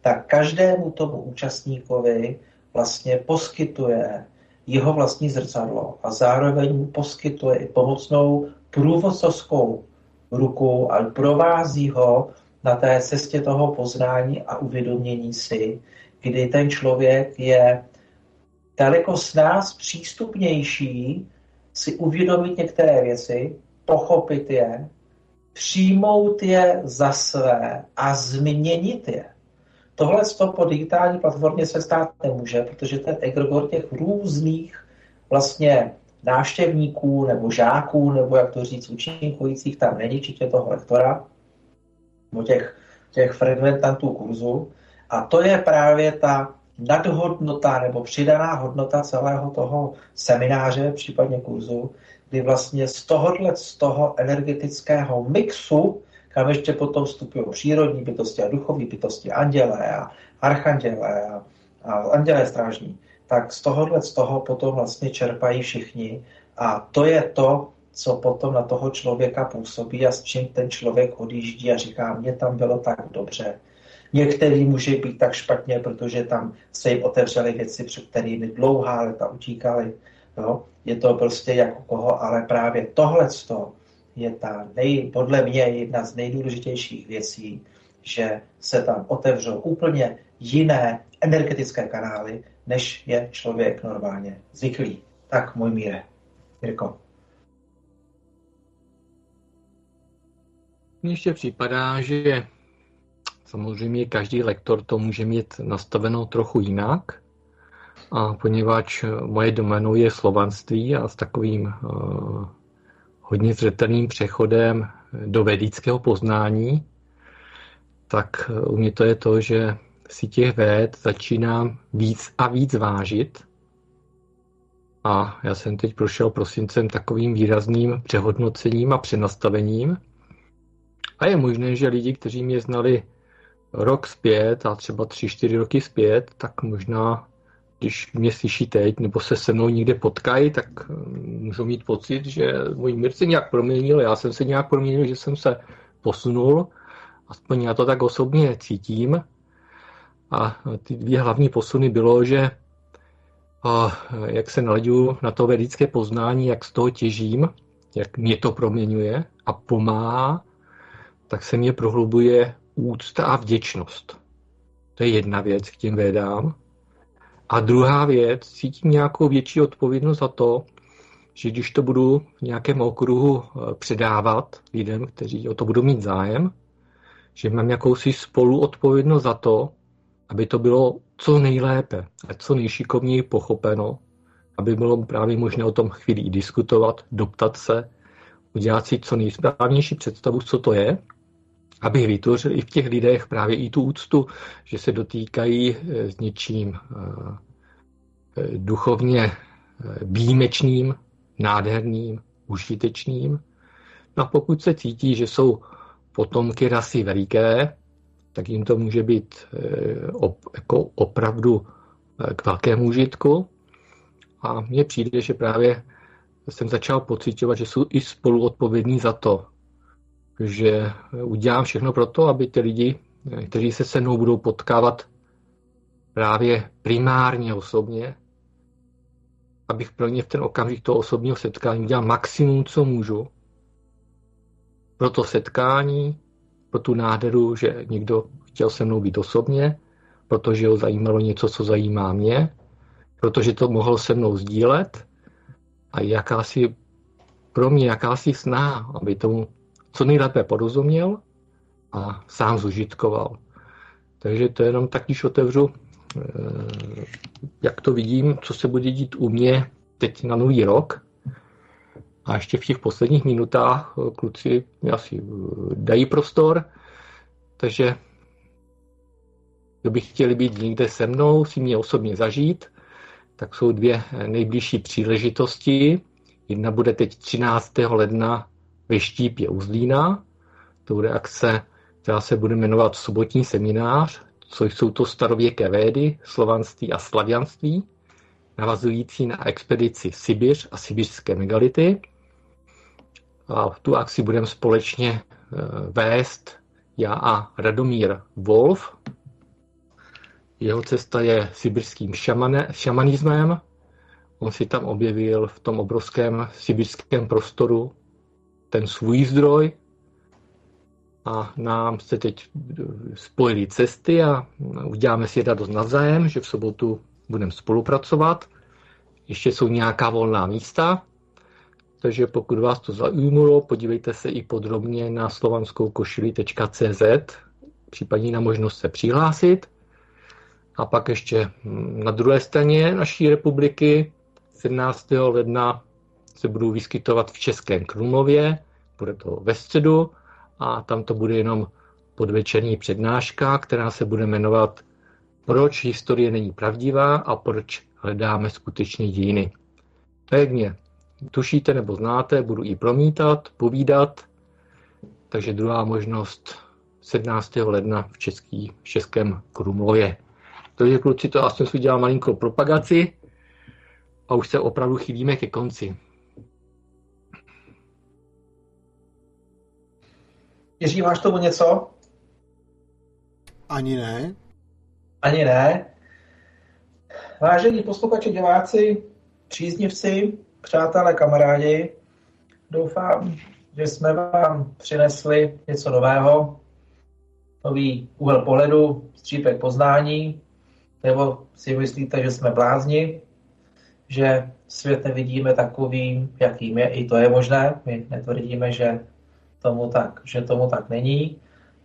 [SPEAKER 3] tak každému tomu účastníkovi vlastně poskytuje jeho vlastní zrcadlo a zároveň mu poskytuje i pomocnou průvodcovskou ruku a provází ho na té cestě toho poznání a uvědomění si, kdy ten člověk je daleko s nás přístupnější si uvědomit některé věci, pochopit je, přijmout je za své a změnit je. Tohle po digitální platformě se stát nemůže, protože ten egregor těch různých vlastně návštěvníků nebo žáků, nebo jak to říct, účinkujících tam není, včetně toho lektora, nebo těch, těch frekventantů kurzu. A to je právě ta nadhodnota nebo přidaná hodnota celého toho semináře, případně kurzu, kdy vlastně z tohohle, z toho energetického mixu kam ještě potom vstupují přírodní bytosti a duchovní bytosti, andělé a archandělé a, a andělé strážní, tak z tohohle z toho potom vlastně čerpají všichni a to je to, co potom na toho člověka působí a s čím ten člověk odjíždí a říká, mě tam bylo tak dobře. Některý může být tak špatně, protože tam se jim otevřely věci, před kterými dlouhá leta utíkali. No, je to prostě jako koho, ale právě tohle je ta nej, podle mě jedna z nejdůležitějších věcí, že se tam otevřou úplně jiné energetické kanály, než je člověk normálně zvyklý. Tak, můj míre. Jirko.
[SPEAKER 2] Mně ještě připadá, že samozřejmě každý lektor to může mít nastaveno trochu jinak. A poněvadž moje domenou je slovanství a s takovým uh, hodně zřetelným přechodem do vedického poznání, tak u mě to je to, že si těch véd začínám víc a víc vážit. A já jsem teď prošel prosincem takovým výrazným přehodnocením a přenastavením. A je možné, že lidi, kteří mě znali rok zpět a třeba tři, čtyři roky zpět, tak možná když mě slyší teď, nebo se se mnou někde potkají, tak eh, můžou mít pocit, že můj mír se nějak proměnil, já jsem se nějak proměnil, že jsem se posunul, aspoň já to tak osobně cítím. A ty dvě hlavní posuny bylo, že jak se naledu na to vědické poznání, jak z toho těžím, jak mě to proměňuje a pomáhá, tak se mě prohlubuje úcta a vděčnost. To je jedna věc k těm vědám. A druhá věc, cítím nějakou větší odpovědnost za to, že když to budu v nějakém okruhu eh, předávat lidem, kteří o to budou mít zájem, že mám jakousi spoluodpovědnost za to, aby to bylo co nejlépe a co nejšikovněji pochopeno, aby bylo právě možné o tom chvíli diskutovat, doptat se, udělat si co nejsprávnější představu, co to je, aby vytvořil i v těch lidech právě i tu úctu, že se dotýkají eh, s něčím eh, duchovně eh, výjimečným, nádherným, užitečným. No a pokud se cítí, že jsou potomky rasy veliké, tak jim to může být op, jako opravdu k velkému užitku. A mně přijde, že právě jsem začal pocitovat, že jsou i spoluodpovědní za to, že udělám všechno pro to, aby ty lidi, kteří se se mnou budou potkávat právě primárně osobně, abych pro ně v ten okamžik toho osobního setkání udělal maximum, co můžu. Pro to setkání, pro tu nádheru, že někdo chtěl se mnou být osobně, protože ho zajímalo něco, co zajímá mě, protože to mohl se mnou sdílet a jakási pro mě jakási snaha, aby tomu co nejlépe porozuměl a sám zužitkoval. Takže to jenom tak, když otevřu, eh, jak to vidím, co se bude dít u mě teď na nový rok. A ještě v těch posledních minutách eh, kluci mi asi eh, dají prostor, takže kdo by chtěli být někde se mnou, si mě osobně zažít, tak jsou dvě nejbližší příležitosti. Jedna bude teď 13. ledna ve Štípě u Zlína. To bude akce, která se bude jmenovat Sobotní seminář, což jsou to starověké védy, slovanství a slavianství, navazující na expedici Sibiř a sibirské megality. A tu akci budeme společně eh, vést já a Radomír Wolf. Jeho cesta je sibirským šamane, šamanismem. On si tam objevil v tom obrovském sibirském prostoru ten svůj zdroj a nám se teď spojili cesty a uděláme si radost navzájem, že v sobotu budeme spolupracovat. Ještě jsou nějaká volná místa, takže pokud vás to zajímalo, podívejte se i podrobně na slovanskoukošili.cz, případně na možnost se přihlásit. A pak ještě na druhé straně naší republiky 17. ledna se budou vyskytovat v Českém Krumlově, bude to ve středu a tam to bude jenom podvečerní přednáška, která se bude jmenovat Proč historie není pravdivá a proč hledáme skutečně dějiny. Pěkně, tušíte nebo znáte, budu i promítat, povídat, takže druhá možnost 17. ledna v, český, v Českém Krumlově. Takže kluci, to asi jsem udělal malinkou propagaci a už se opravdu chýlíme ke konci.
[SPEAKER 3] Jiří, máš tomu něco?
[SPEAKER 1] Ani ne.
[SPEAKER 3] Ani ne. Vážení posluchači, diváci, příznivci, přátelé, kamarádi, doufám, že jsme vám přinesli něco nového, nový úhel pohledu, střípek poznání, nebo si myslíte, že jsme blázni, že svět nevidíme takovým, jakým je, i to je možné. My netvrdíme, že tomu tak, že tomu tak není.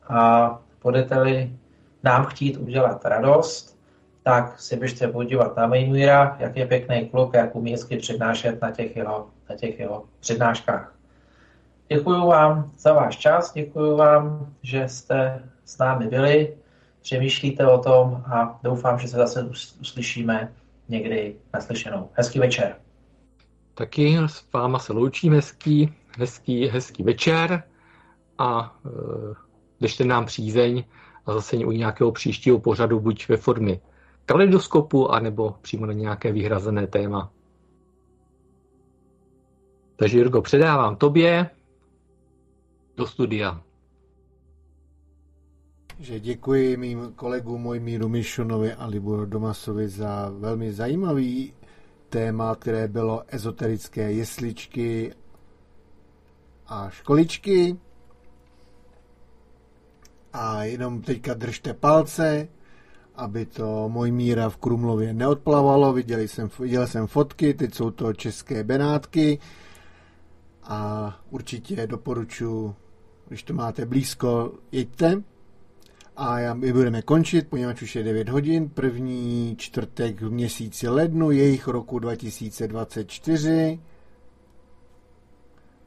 [SPEAKER 3] A budete-li nám chtít udělat radost, tak si běžte podívat na Mejmíra, jak je pěkný kluk, jak umí hezky přednášet na těch jeho, na těch jeho přednáškách. Děkuji vám za váš čas, děkuji vám, že jste s námi byli, přemýšlíte o tom a doufám, že se zase uslyšíme někdy naslyšenou. Hezký večer.
[SPEAKER 2] Taky s váma se loučím hezký, hezký, hezký večer a e, držte nám přízeň a zase u nějakého příštího pořadu buď ve formě kaleidoskopu, anebo přímo na nějaké vyhrazené téma. Takže Jirko, předávám tobě do studia.
[SPEAKER 1] Že děkuji mým kolegům Mojmíru Mišonovi a Liboru Domasovi za velmi zajímavý téma, které bylo ezoterické jesličky a školičky. A jenom teďka držte palce, aby to můj míra v Krumlově neodplavalo. Viděl jsem, viděl jsem fotky, teď jsou to české Benátky a určitě doporučuji, když to máte blízko, jeďte. A já, my budeme končit, poněvadž už je 9 hodin, první čtvrtek v měsíci lednu, jejich roku 2024.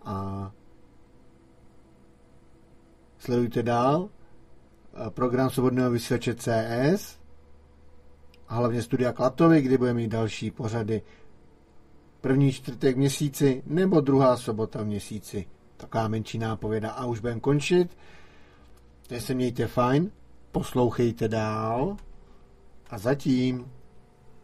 [SPEAKER 1] A sledujte dál program Svobodného vysílače CS a hlavně Studia Klatovy, kdy bude mít další pořady první čtvrtek měsíci nebo druhá sobota v měsíci. Taková menší nápověda a už budeme končit. Takže se mějte fajn, poslouchejte dál a zatím